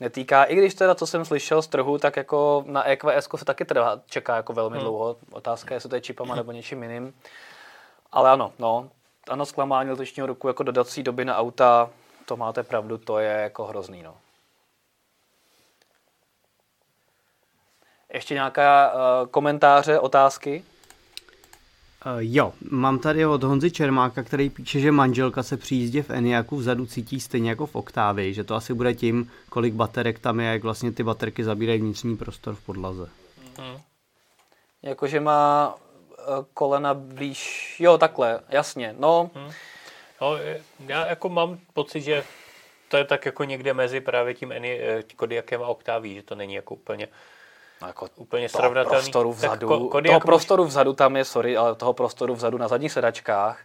netýká. I když teda, co jsem slyšel z trhu, tak jako na EQS se taky trvá, čeká jako velmi hmm. dlouho. Otázka je, jestli to je čipama nebo něčím jiným. Ale ano, no, ano, zklamání letošního roku jako dodací doby na auta, to máte pravdu, to je jako hrozný, no. Ještě nějaká uh, komentáře, otázky? Uh, jo, mám tady od Honzy Čermáka, který píše, že manželka se při jízdě v Eniaku vzadu cítí stejně jako v Oktávii, že to asi bude tím, kolik baterek tam je, jak vlastně ty baterky zabírají vnitřní prostor v podlaze. Hmm. Jakože má uh, kolena blíž, jo takhle, jasně, no. Hmm. no. Já jako mám pocit, že to je tak jako někde mezi právě tím Eni, Kodiakem a Oktáví, že to není jako úplně No jako úplně srovnatelný. Prostoru vzadu, ko, toho jako prostoru vzadu tam je, sorry, ale toho prostoru vzadu na zadních sedačkách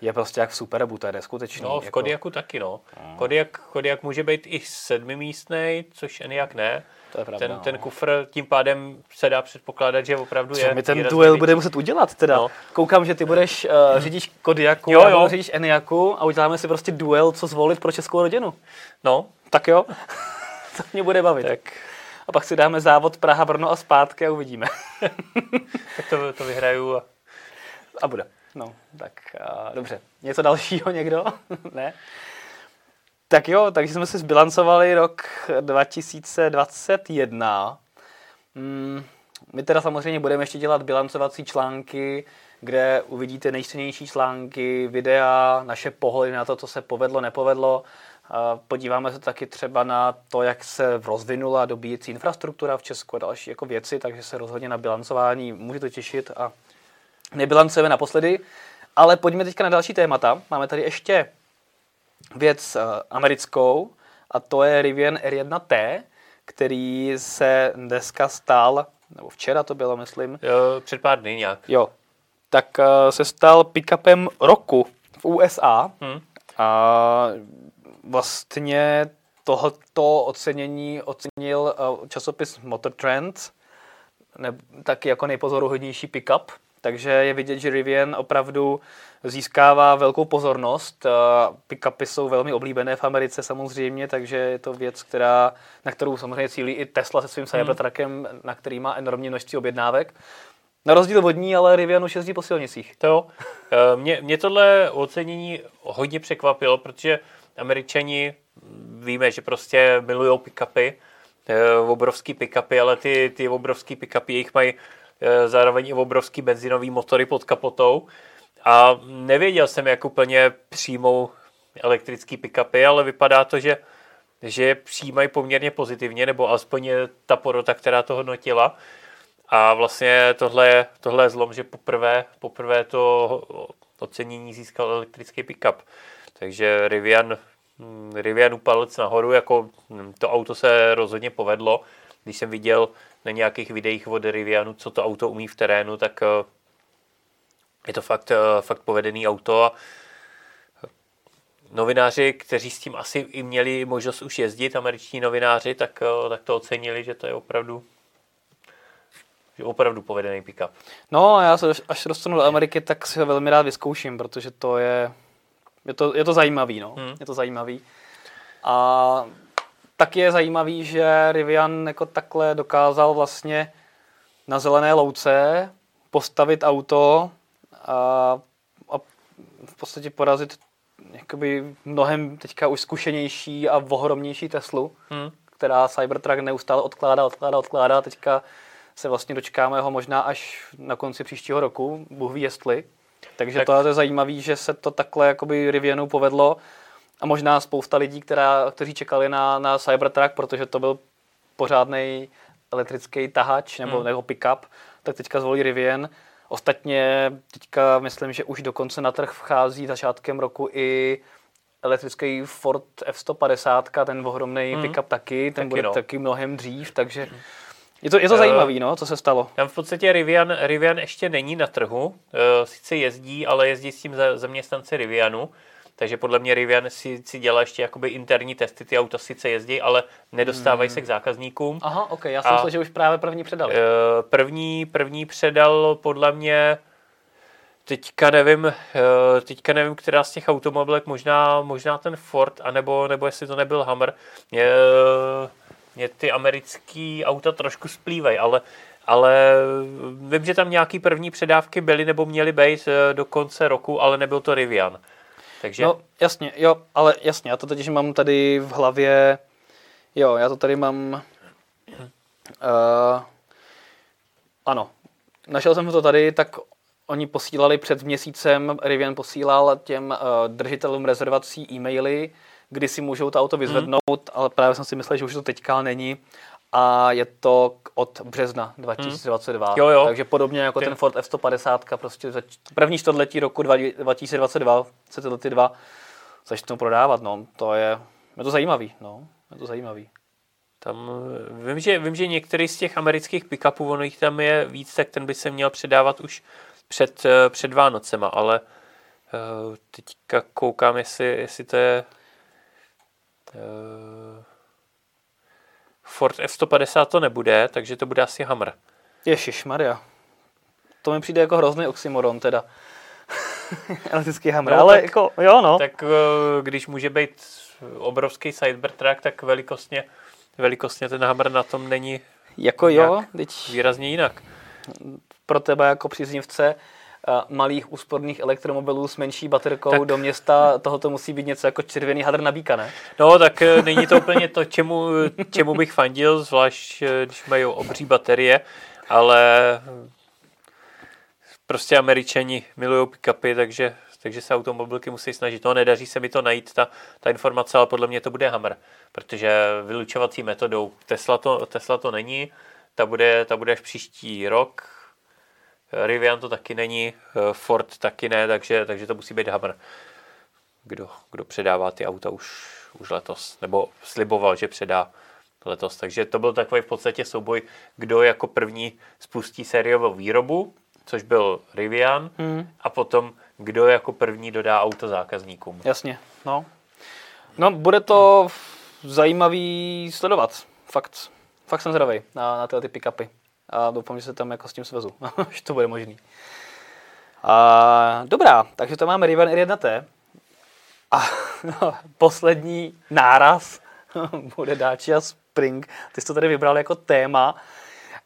je prostě jak v Superbu, to je neskutečný. No, v jako... Kodiaku taky, no. Hmm. Kodiak, Kodiak může být i sedmimístný, což Enyaq ne. To je pravda, ten, no. ten kufr tím pádem se dá předpokládat, že opravdu Co, je. My ten duel budeme muset udělat teda. No. Koukám, že ty budeš uh, řidič Kodiaku jo, jo. řidič Enyaqu a uděláme si prostě duel, co zvolit pro českou rodinu. No. Tak jo. to mě bude bavit. Tak a pak si dáme závod Praha, Brno a zpátky a uvidíme. tak to, to vyhraju a... a bude. No, tak a, dobře. Něco dalšího někdo? ne? Tak jo, takže jsme si zbilancovali rok 2021. Hmm, my teda samozřejmě budeme ještě dělat bilancovací články, kde uvidíte nejcennější články, videa, naše pohledy na to, co se povedlo, nepovedlo. Podíváme se taky třeba na to, jak se rozvinula dobíjecí infrastruktura v Česku a další jako věci, takže se rozhodně na bilancování můžete těšit a nebilancujeme naposledy. Ale pojďme teďka na další témata. Máme tady ještě věc eh, americkou a to je Rivian R1T, který se dneska stal, nebo včera to bylo, myslím. Jo, před pár dny nějak. Jo. Tak eh, se stal pick-upem roku v USA. Hmm. A vlastně tohoto ocenění ocenil eh, časopis Motor Trend, ne, taky jako nejpozoruhodnější pickup, takže je vidět, že Rivian opravdu získává velkou pozornost. Eh, pickupy jsou velmi oblíbené v Americe samozřejmě, takže je to věc, která, na kterou samozřejmě cílí i Tesla se svým hmm. Cybertruckem, na který má enormní množství objednávek. Na rozdíl od ní, ale Rivian už jezdí po silnicích. To jo. Eh, mě, mě tohle ocenění hodně překvapilo, protože Američani víme, že prostě milují pick-upy, eh, obrovský pick-upy, ale ty, ty obrovský pick-upy, jich mají eh, zároveň i obrovský benzinový motory pod kapotou. A nevěděl jsem, jak úplně přijmou elektrický pick-upy, ale vypadá to, že, že přijímají poměrně pozitivně, nebo aspoň ta porota, která to hodnotila. A vlastně tohle je, tohle je zlom, že poprvé, poprvé to ocenění získal elektrický pickup. Takže Rivian hm, Rivianu palec nahoru, jako hm, to auto se rozhodně povedlo. Když jsem viděl na nějakých videích od Rivianu, co to auto umí v terénu, tak eh, je to fakt, eh, fakt povedený auto a novináři, kteří s tím asi i měli možnost už jezdit, američtí novináři, tak, eh, tak to ocenili, že to je opravdu opravdu povedený pick-up. No a já se, až dostanu do Ameriky, tak si ho velmi rád vyzkouším, protože to je, je to, je to zajímavý, no. Hmm. Je to zajímavý. A tak je zajímavý, že Rivian jako takhle dokázal vlastně na zelené louce postavit auto a, a v podstatě porazit jakoby mnohem teďka už zkušenější a ohromnější Teslu, Hmm. která Cybertruck neustále odkládá, odkládá, odkládá. Teďka se vlastně dočkáme ho možná až na konci příštího roku, Bůh ví jestli. Takže Tak- to je zajímavé, že se to takhle jakoby Rivianu povedlo a možná spousta lidí, která, kteří čekali na, na Cybertruck, protože to byl pořádný elektrický tahač nebo, Hmm. hmm. nebo pick-up, tak teďka zvolí Rivian. Ostatně teďka myslím, že už dokonce na trh vchází začátkem roku i elektrický Ford F-150, ten ohromný Hmm. hmm. pick-up taky, ten Taky bude no. taky mnohem dřív, takže je to, je to Eh, zajímavý, no, co se stalo. Tam v podstatě Rivian, Rivian ještě není na trhu, e, sice jezdí, ale jezdí s tím za- zaměstnanci Rivianu, takže podle mě Rivian si, si dělá ještě jakoby interní testy, ty auta sice jezdí, ale nedostávají Hmm. se k zákazníkům. Aha, ok, já jsem myslel, že už právě první předali. E, První, první předal podle mě teďka nevím, teďka nevím, která z těch automobilek, možná, možná ten Ford, anebo, nebo jestli to nebyl Hammer. Mě, mě ty americký auta trošku splývají, ale, ale vím, že tam nějaký první předávky byly nebo měly být e, do konce roku, ale nebyl to Rivian. Takže No, jasně, jo, ale jasně, já to totiž mám tady v hlavě, jo, já to tady mám, uh, ano, našel jsem to tady, tak oni posílali před měsícem, Rivian posílal těm uh, držitelům rezervací e-maily, kdy si můžou to auto vyzvednout, ale právě jsem si myslel, že už to teďka není a je to od března 2022. Jo, jo. Takže podobně jako Ty- ten Ford F-150, prostě první čtvrtletí roku dva- 2022 se tyhle ty dva začnou prodávat, no. To je, je to zajímavý, no. Je to zajímavý. Tam eh, vím, že, vím, že některý z těch amerických pick-upů, ono jich tam je víc, tak ten by se měl předávat už před, eh, před Vánocema, ale uh, teďka koukám, jestli, jestli to je Ford F-150 to nebude, takže to bude asi Hammer. Ježíš Maria. To mi přijde jako hrozný oxymoron teda. Elektrický hammer, No, ale tak- jako, jo no. Tak uh, když může být obrovský Cybertruck, tak velikostně, velikostně ten Hammer na tom není jako jo, teď výrazně jinak. pro tebe jako příznivce eh, malých úsporných elektromobilů s menší baterkou Tak- do města, tohoto musí být něco jako červený hadr na bíka, ne? No, tak eh, není to úplně to, čemu, čemu bych fandil, zvlášť eh, když mají obří baterie, ale eh, prostě američani milují pick-upy, takže, takže se automobilky musí snažit. No, nedaří se mi to najít, ta, ta informace, ale podle mě to bude Hammer, protože vylučovací metodou Tesla to, Tesla to není, ta bude, ta bude až příští rok, Rivian to taky není, eh, Ford taky ne, takže, takže to musí být Hammer kdo, kdo předává ty auta už, už letos, nebo sliboval, že předá letos. Takže to byl takový v podstatě souboj, kdo jako první spustí sériovou výrobu, což byl Rivian, Hmm. a potom kdo jako první dodá auto zákazníkům. Jasně, no. No, bude to zajímavý sledovat. Fakt. Fakt jsem zdravý na, na tyhle ty pick-upy. A doufám, že se tam jako s tím svezu, že to bude možný. A, dobrá, takže to máme Rivian R1T. A no, poslední náraz bude Dacia Spring. Ty jsi to tady vybral jako téma,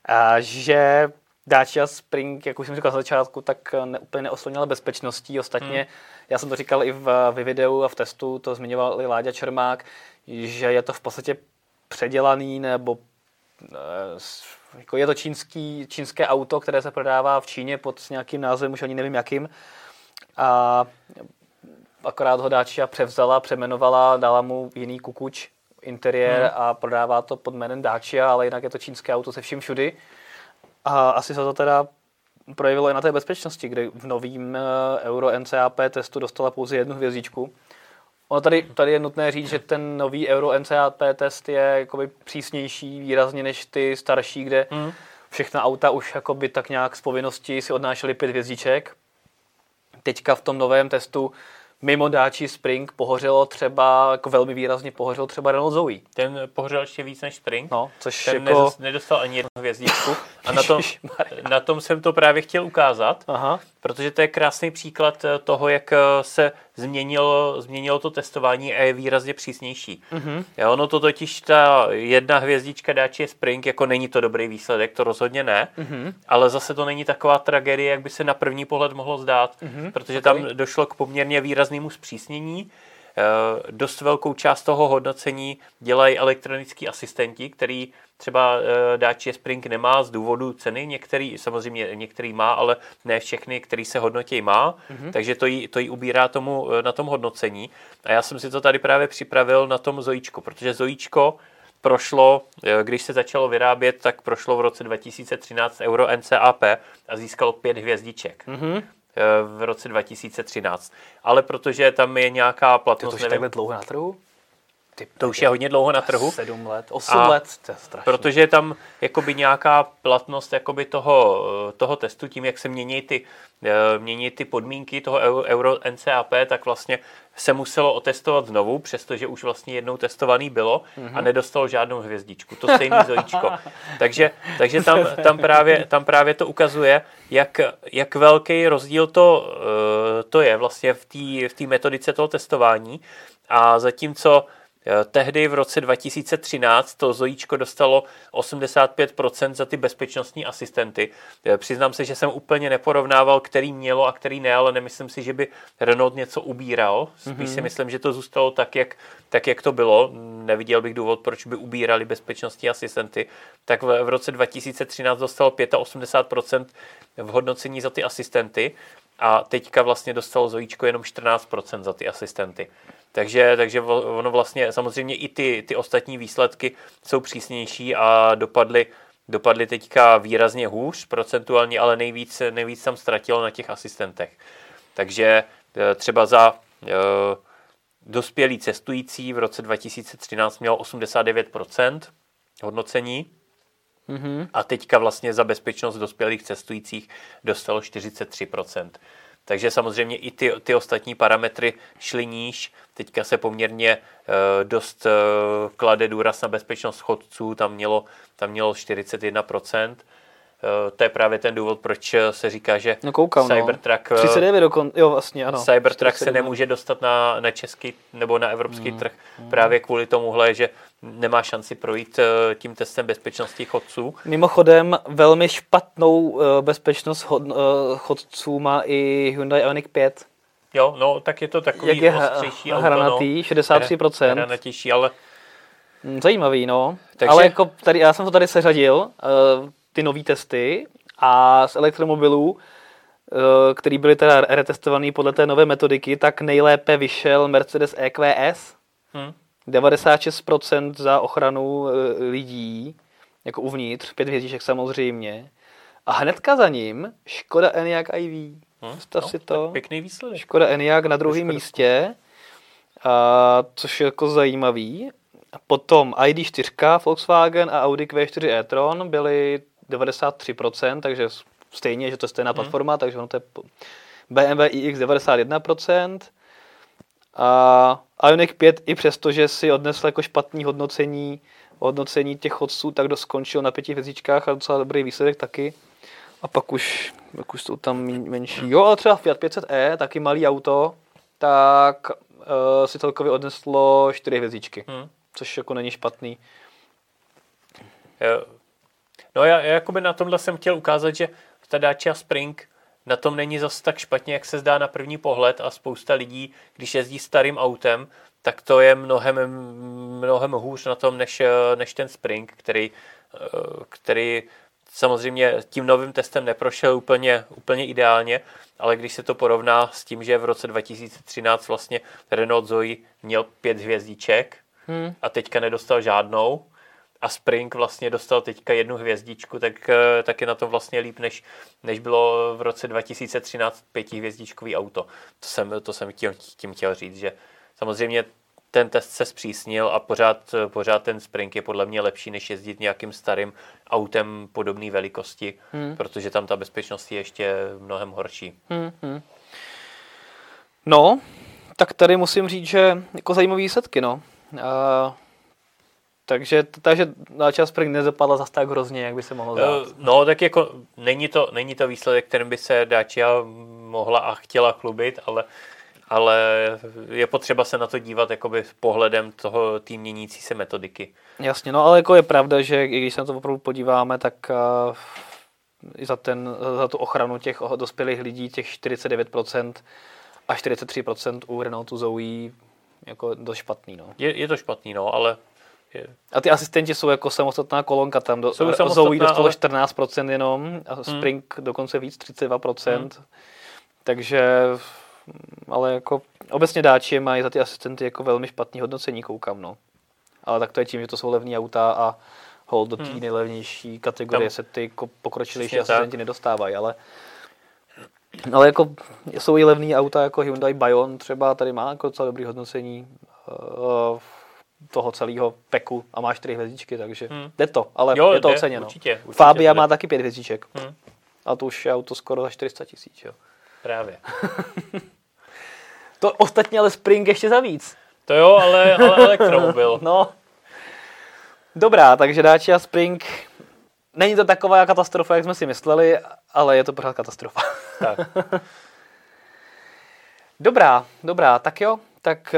a, že Dacia Spring, jak už jsem říkal na začátku, tak ne, úplně neoslonila bezpečností. Ostatně, hmm. já jsem to říkal i v, v videu a v testu, to zmiňoval i Láďa Čermák, že je to v podstatě předělaný nebo jako je to čínský, čínské auto, které se prodává v Číně pod nějakým názvem, už ani nevím jakým. A akorát ho Dacia převzala, přemenovala, dala mu jiný kukuč, interiér Hmm. a prodává to pod jménem Dacia, ale jinak je to čínské auto se vším všudy. A asi se to teda projevilo i na té bezpečnosti, kdy v novým eh, Euro NCAP testu dostala pouze jednu hvězdičku. Ono tady, tady je nutné říct, že ten nový Euro NCAP test je jakoby přísnější výrazně než ty starší, kde Mm. všechna auta už jakoby tak nějak z povinnosti si odnášely pět hvězdiček. Teďka v tom novém testu mimo Dacia Spring pohořelo třeba, jako velmi výrazně pohořelo třeba Renault Zoe. Ten pohořel ještě víc než Spring. No, což Ten jako... nedostal ani jednu hvězdičku. A na tom, na tom jsem to právě chtěl ukázat, Aha. Protože to je krásný příklad eh, toho, jak eh, se změnilo, změnilo to testování a je výrazně přísnější. Mm-hmm. Jo, ono to totiž ta jedna hvězdička Dacia Spring, jako není to dobrý výsledek, to rozhodně ne, mm-hmm. ale zase to není taková tragédie, jak by se na první pohled mohlo zdát, mm-hmm. protože tam došlo k poměrně výraznému zpřísnění. Eh, Dost velkou část toho hodnocení dělají elektronický asistenti, který třeba eh, Dacia Spring nemá z důvodu ceny, některý, samozřejmě některý má, ale ne všechny, který se hodnotí má, mm-hmm. takže to jí, to jí ubírá tomu, eh, na tom hodnocení. A já jsem si to tady právě připravil na tom Zojíčko, protože Zojíčko prošlo, když se začalo vyrábět, tak prošlo v roce 2013 Euro NCAP a získalo pět hvězdiček. Mm-hmm v roce 2013. Ale protože tam je nějaká platnost, to už je nevím, takhle dlouho na trhu? Ty, to už je hodně dlouho na trhu, Sedm let, osm A let, to je strašný. protože je tam jakoby nějaká platnost jakoby toho, toho testu, tím, jak se mění ty, eh, mění ty podmínky toho Euro, NCAP, tak vlastně se muselo otestovat znovu, přestože už vlastně jednou testovaný bylo a nedostalo žádnou hvězdičku. To stejný zojíčko. Takže, takže tam, tam, právě, tam právě to ukazuje, jak, jak velký rozdíl to, eh, to je vlastně v té v té metodice toho testování. A zatímco tehdy v roce 2013 to Zojíčko dostalo 85% za ty bezpečnostní asistenty. Eh, Přiznám se, že jsem úplně neporovnával, který mělo a který ne, ale nemyslím si, že by Renault něco ubíral. Spíš mm-hmm. si myslím, že to zůstalo tak jak, tak, jak to bylo. Neviděl bych důvod, proč by ubírali bezpečnostní asistenty. Tak v, v roce 2013 dostalo 85% v hodnocení za ty asistenty a teďka vlastně dostalo Zojíčko jenom 14% za ty asistenty. Takže, takže ono vlastně, samozřejmě i ty, ty ostatní výsledky jsou přísnější a dopadly, dopadly teďka výrazně hůř procentuálně, ale nejvíc, nejvíc tam ztratilo na těch asistentech. Takže eh, třeba za eh, dospělý cestující v roce 2013 měl 89% hodnocení, Mhm. a teďka vlastně za bezpečnost dospělých cestujících dostalo 43%. Takže samozřejmě i ty, ty ostatní parametry šly níž. Teďka se poměrně e, dost e, klade důraz na bezpečnost chodců, tam mělo, tam mělo 41%. E, to je právě ten důvod, proč se říká, že No koukám, no. Cybertruck, e, 39 dokon, jo vlastně, ano. Cybertruck se 47. nemůže dostat na, na český nebo na evropský trh právě kvůli tomuhle, že nemá šanci projít e, tím testem bezpečnosti chodců. Mimochodem, velmi špatnou eh, bezpečnost eh, chodců má i Hyundai Ioniq 5. Jo, no, tak je to takový Jak je ostřejší auto, hranatý, 63%. No, hranatější, ale Hm, Zajímavý, no. Takže- Ale jako tady, já jsem to tady seřadil, uh, ty nové testy a z elektromobilů, uh, který byly teda retestovaný podle té nové metodiky, tak nejlépe vyšel Mercedes EQS. hm, 96% za ochranu eh, lidí, jako uvnitř, pět hvězdiček samozřejmě. A hnedka za ním Škoda Enyaq iV. hm, Představ no, si to. Pěkný výsledek. Škoda Enyaq na druhém místě, a, což je jako zajímavý. Potom ID4 Volkswagen a Audi Q4 e-tron byly 93%, takže stejně, že to je stejná Mhm. platforma, takže ono to je BMW iX 91%. A Ioniq 5 i přesto, že si odnesl jako špatný hodnocení, hodnocení těch chodců, tak do skončil na pěti hvězdičkách a docela dobrý výsledek taky. A pak už, pak už jsou tam men- menší. Jo, ale třeba Fiat 500e, taky malý auto, tak uh, si celkově odneslo čtyři hvězdičky, Hm. což jako není špatný. Jo. No já, já jakoby na tomhle jsem chtěl ukázat, že ta Dacia Spring na tom není zas tak špatně, jak se zdá na první pohled a spousta lidí, když jezdí starým autem, tak to je mnohem, mnohem hůř na tom, než, než ten Spring, který, který samozřejmě tím novým testem neprošel úplně, úplně ideálně, ale když se to porovná s tím, že v roce 2013 vlastně Renault Zoe měl pět hvězdiček Hmm. a teďka nedostal žádnou, a Spring vlastně dostal teďka jednu hvězdičku, tak, eh, tak je na tom vlastně líp, než, než bylo v roce 2013 pětihvězdičkový auto. To jsem, to jsem tím, tím chtěl říct, že, samozřejmě ten test se zpřísnil a pořád, pořád ten Spring je podle mě lepší, než jezdit nějakým starým autem podobné velikosti, hmm. protože tam ta bezpečnost je ještě mnohem horší. Hmm, hmm. No, tak tady musím říct, že jako zajímavé výsledky, no. Uh, takže, takže Dacia Spring nezapadla zase tak hrozně, jak by se mohlo zdát. Eh, No, tak jako není to, není to výsledek, kterým by se Dacia mohla a chtěla chlubit, ale, ale je potřeba se na to dívat jakoby pohledem toho té měnící se metodiky. Jasně, no ale jako je pravda, že i když se na to opravdu podíváme, tak uh, i za, ten, za tu ochranu těch dospělých lidí, těch 49% a 43% u Renaultu Zoe jako dost špatný, no. Je, je to špatný, no, ale je, A ty asistenti jsou jako samostatná kolonka, tam do, Jsou Zoe dostalo ale- 14% jenom a Spring dokonce víc, 32%. Hmm. Takže, ale jako obecně dáči mají za ty asistenty jako velmi špatný hodnocení, koukám, no. Ale tak to je tím, že to jsou levní auta a hold do té Hmm. nejlevnější kategorie Tam- se ty pokročilejší Přesně tak. asistenti nedostávají, ale ale jako jsou i levný auta jako Hyundai Bayon třeba, tady má jako docela dobrý hodnocení uh, toho celého peku a má čtyři hvězdičky, takže Hmm. jde to, ale Jo, je to jde, oceněno. určitě, určitě Fabia jde. má taky pět hvězdiček. Hmm. A to už je auto skoro za 400 tisíc. Jo. právě. To ostatně ale Spring ještě za víc. To jo, ale, ale elektromobil. No. Dobrá, takže Dacia Spring není to taková katastrofa, jak jsme si mysleli, ale je to pořád katastrofa. tak. Dobrá, dobrá, tak jo. Tak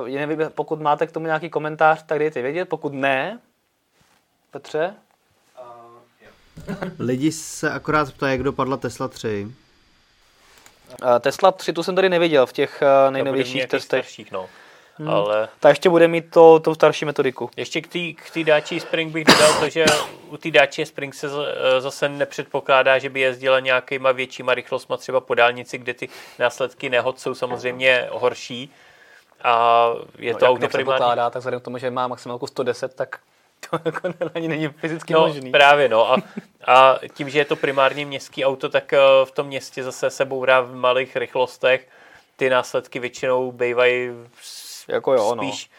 uh, nevím, pokud máte k tomu nějaký komentář, tak dejte vědět. Pokud ne, Petře, Lidi se akorát ptají, jak dopadla Tesla 3. uh, Tesla 3 tu jsem tady neviděl v těch uh, nejnovějších testech. Starších, no. Hmm. Ale Ta ještě bude mít to, tu starší metodiku. ještě k té k tý Dacia Spring bych dodal to, že u té Dacia Spring se z- eh, zase nepředpokládá, že by jezdila nějakýma většíma rychlostma třeba po dálnici, kde ty následky nehod jsou samozřejmě horší. A je No, to jak auto nepředpokládá, tak vzhledem k tomu, že má maximálku 110, tak to jako ani není fyzicky No, možný. právě, no. A, a tím, že je to primárně městský auto, tak eh, v tom městě zase se bourá v malých rychlostech. Ty následky většinou bývají Jako jo, no. spíš,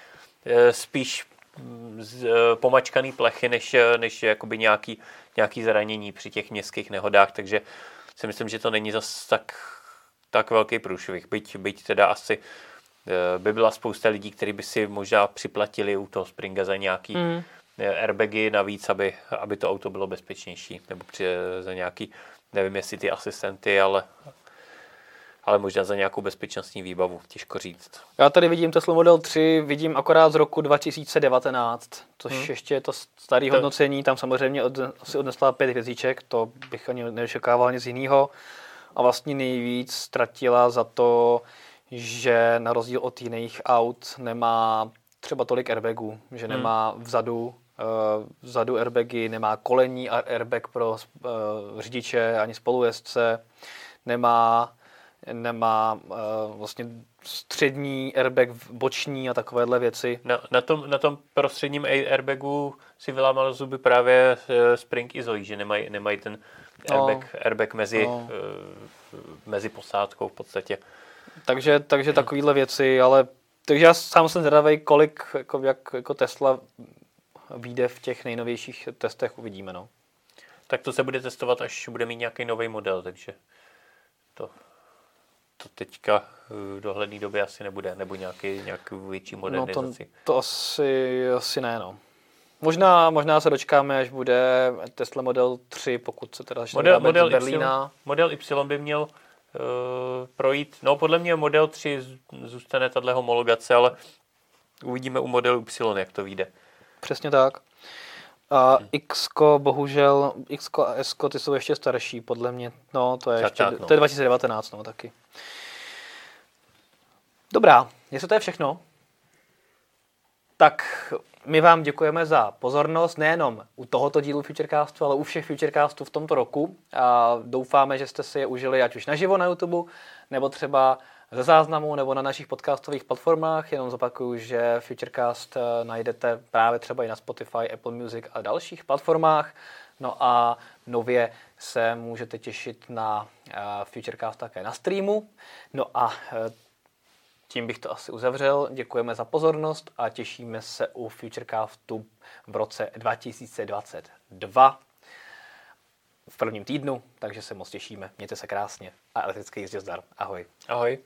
eh, spíš mm, z, eh, pomačkaný plechy, než, než jakoby nějaký, nějaký zranění při těch městských nehodách, takže si myslím, že to není zas tak, tak velký průšvih. Byť, byť teda asi by byla spousta lidí, kteří by si možná připlatili u toho Springa za nějaký eh, airbagy navíc, aby, aby to auto bylo bezpečnější, nebo při, za nějaký, nevím jestli ty asistenty, ale, ale možná za nějakou bezpečnostní výbavu, těžko říct. Já tady vidím Tesla Model 3, vidím akorát z roku 2019, což Hmm. hmm. ještě je to staré To- hodnocení, tam samozřejmě od, asi odnesla pět hvězdíček, to bych ani neočekával nic jiného. A vlastně nejvíc ztratila za to, že na rozdíl od jiných aut nemá třeba tolik airbagů, že Hmm. nemá vzadu uh, vzadu airbagy, nemá kolení a airbag pro uh, řidiče ani spolujezdce, nemá nemá uh, vlastně střední airbag, boční a takovéhle věci. Na, na, tom, na tom prostředním airbagu si vylámal zuby právě eh, Spring i Zoe, že nemají, nemají ten airbag, no. airbag mezi, No. no. mezi posádkou v podstatě. Takže, takže takovéhle věci, ale takže já sám jsem zvědavý, kolik jako, jak jako Tesla vyjde v těch nejnovějších testech, uvidíme. No. Tak to se bude testovat, až bude mít nějaký nový model, takže to, to teďka v dohledné době asi nebude, nebo nějaký, nějakou větší No to, modernizaci. to asi, asi ne, no. Možná, možná se dočkáme, až bude Tesla Model 3, pokud se teda začne Model, model, Berlína. y, model Y by měl projít, no podle mě Model 3 z- zůstane tahle homologace, ale uvidíme u modelu Y, jak to vyjde. Přesně tak. A X, bohužel, X a S, ty jsou ještě starší, podle mě. No, to je, ještě, no. to je 2019, no, taky. Dobrá, jestli to je všechno, tak my vám děkujeme za pozornost, nejenom u tohoto dílu Futurecastu, ale u všech Futurecastů v tomto roku. A doufáme, že jste si je užili ať už naživo na YouTube, nebo třeba ze záznamu, nebo na našich podcastových platformách. Jenom zopakuju, že Futurecast eh, najdete právě třeba i na Spotify, Apple Music a dalších platformách. No a nově se můžete těšit na eh, Futurecast také na streamu. No a eh, Tím bych to asi uzavřel. Děkujeme za pozornost a těšíme se u Futurecraftu v roce 2022 v prvním týdnu, takže se moc těšíme. Mějte se krásně a elektrický jízdě zdar. Ahoj. Ahoj.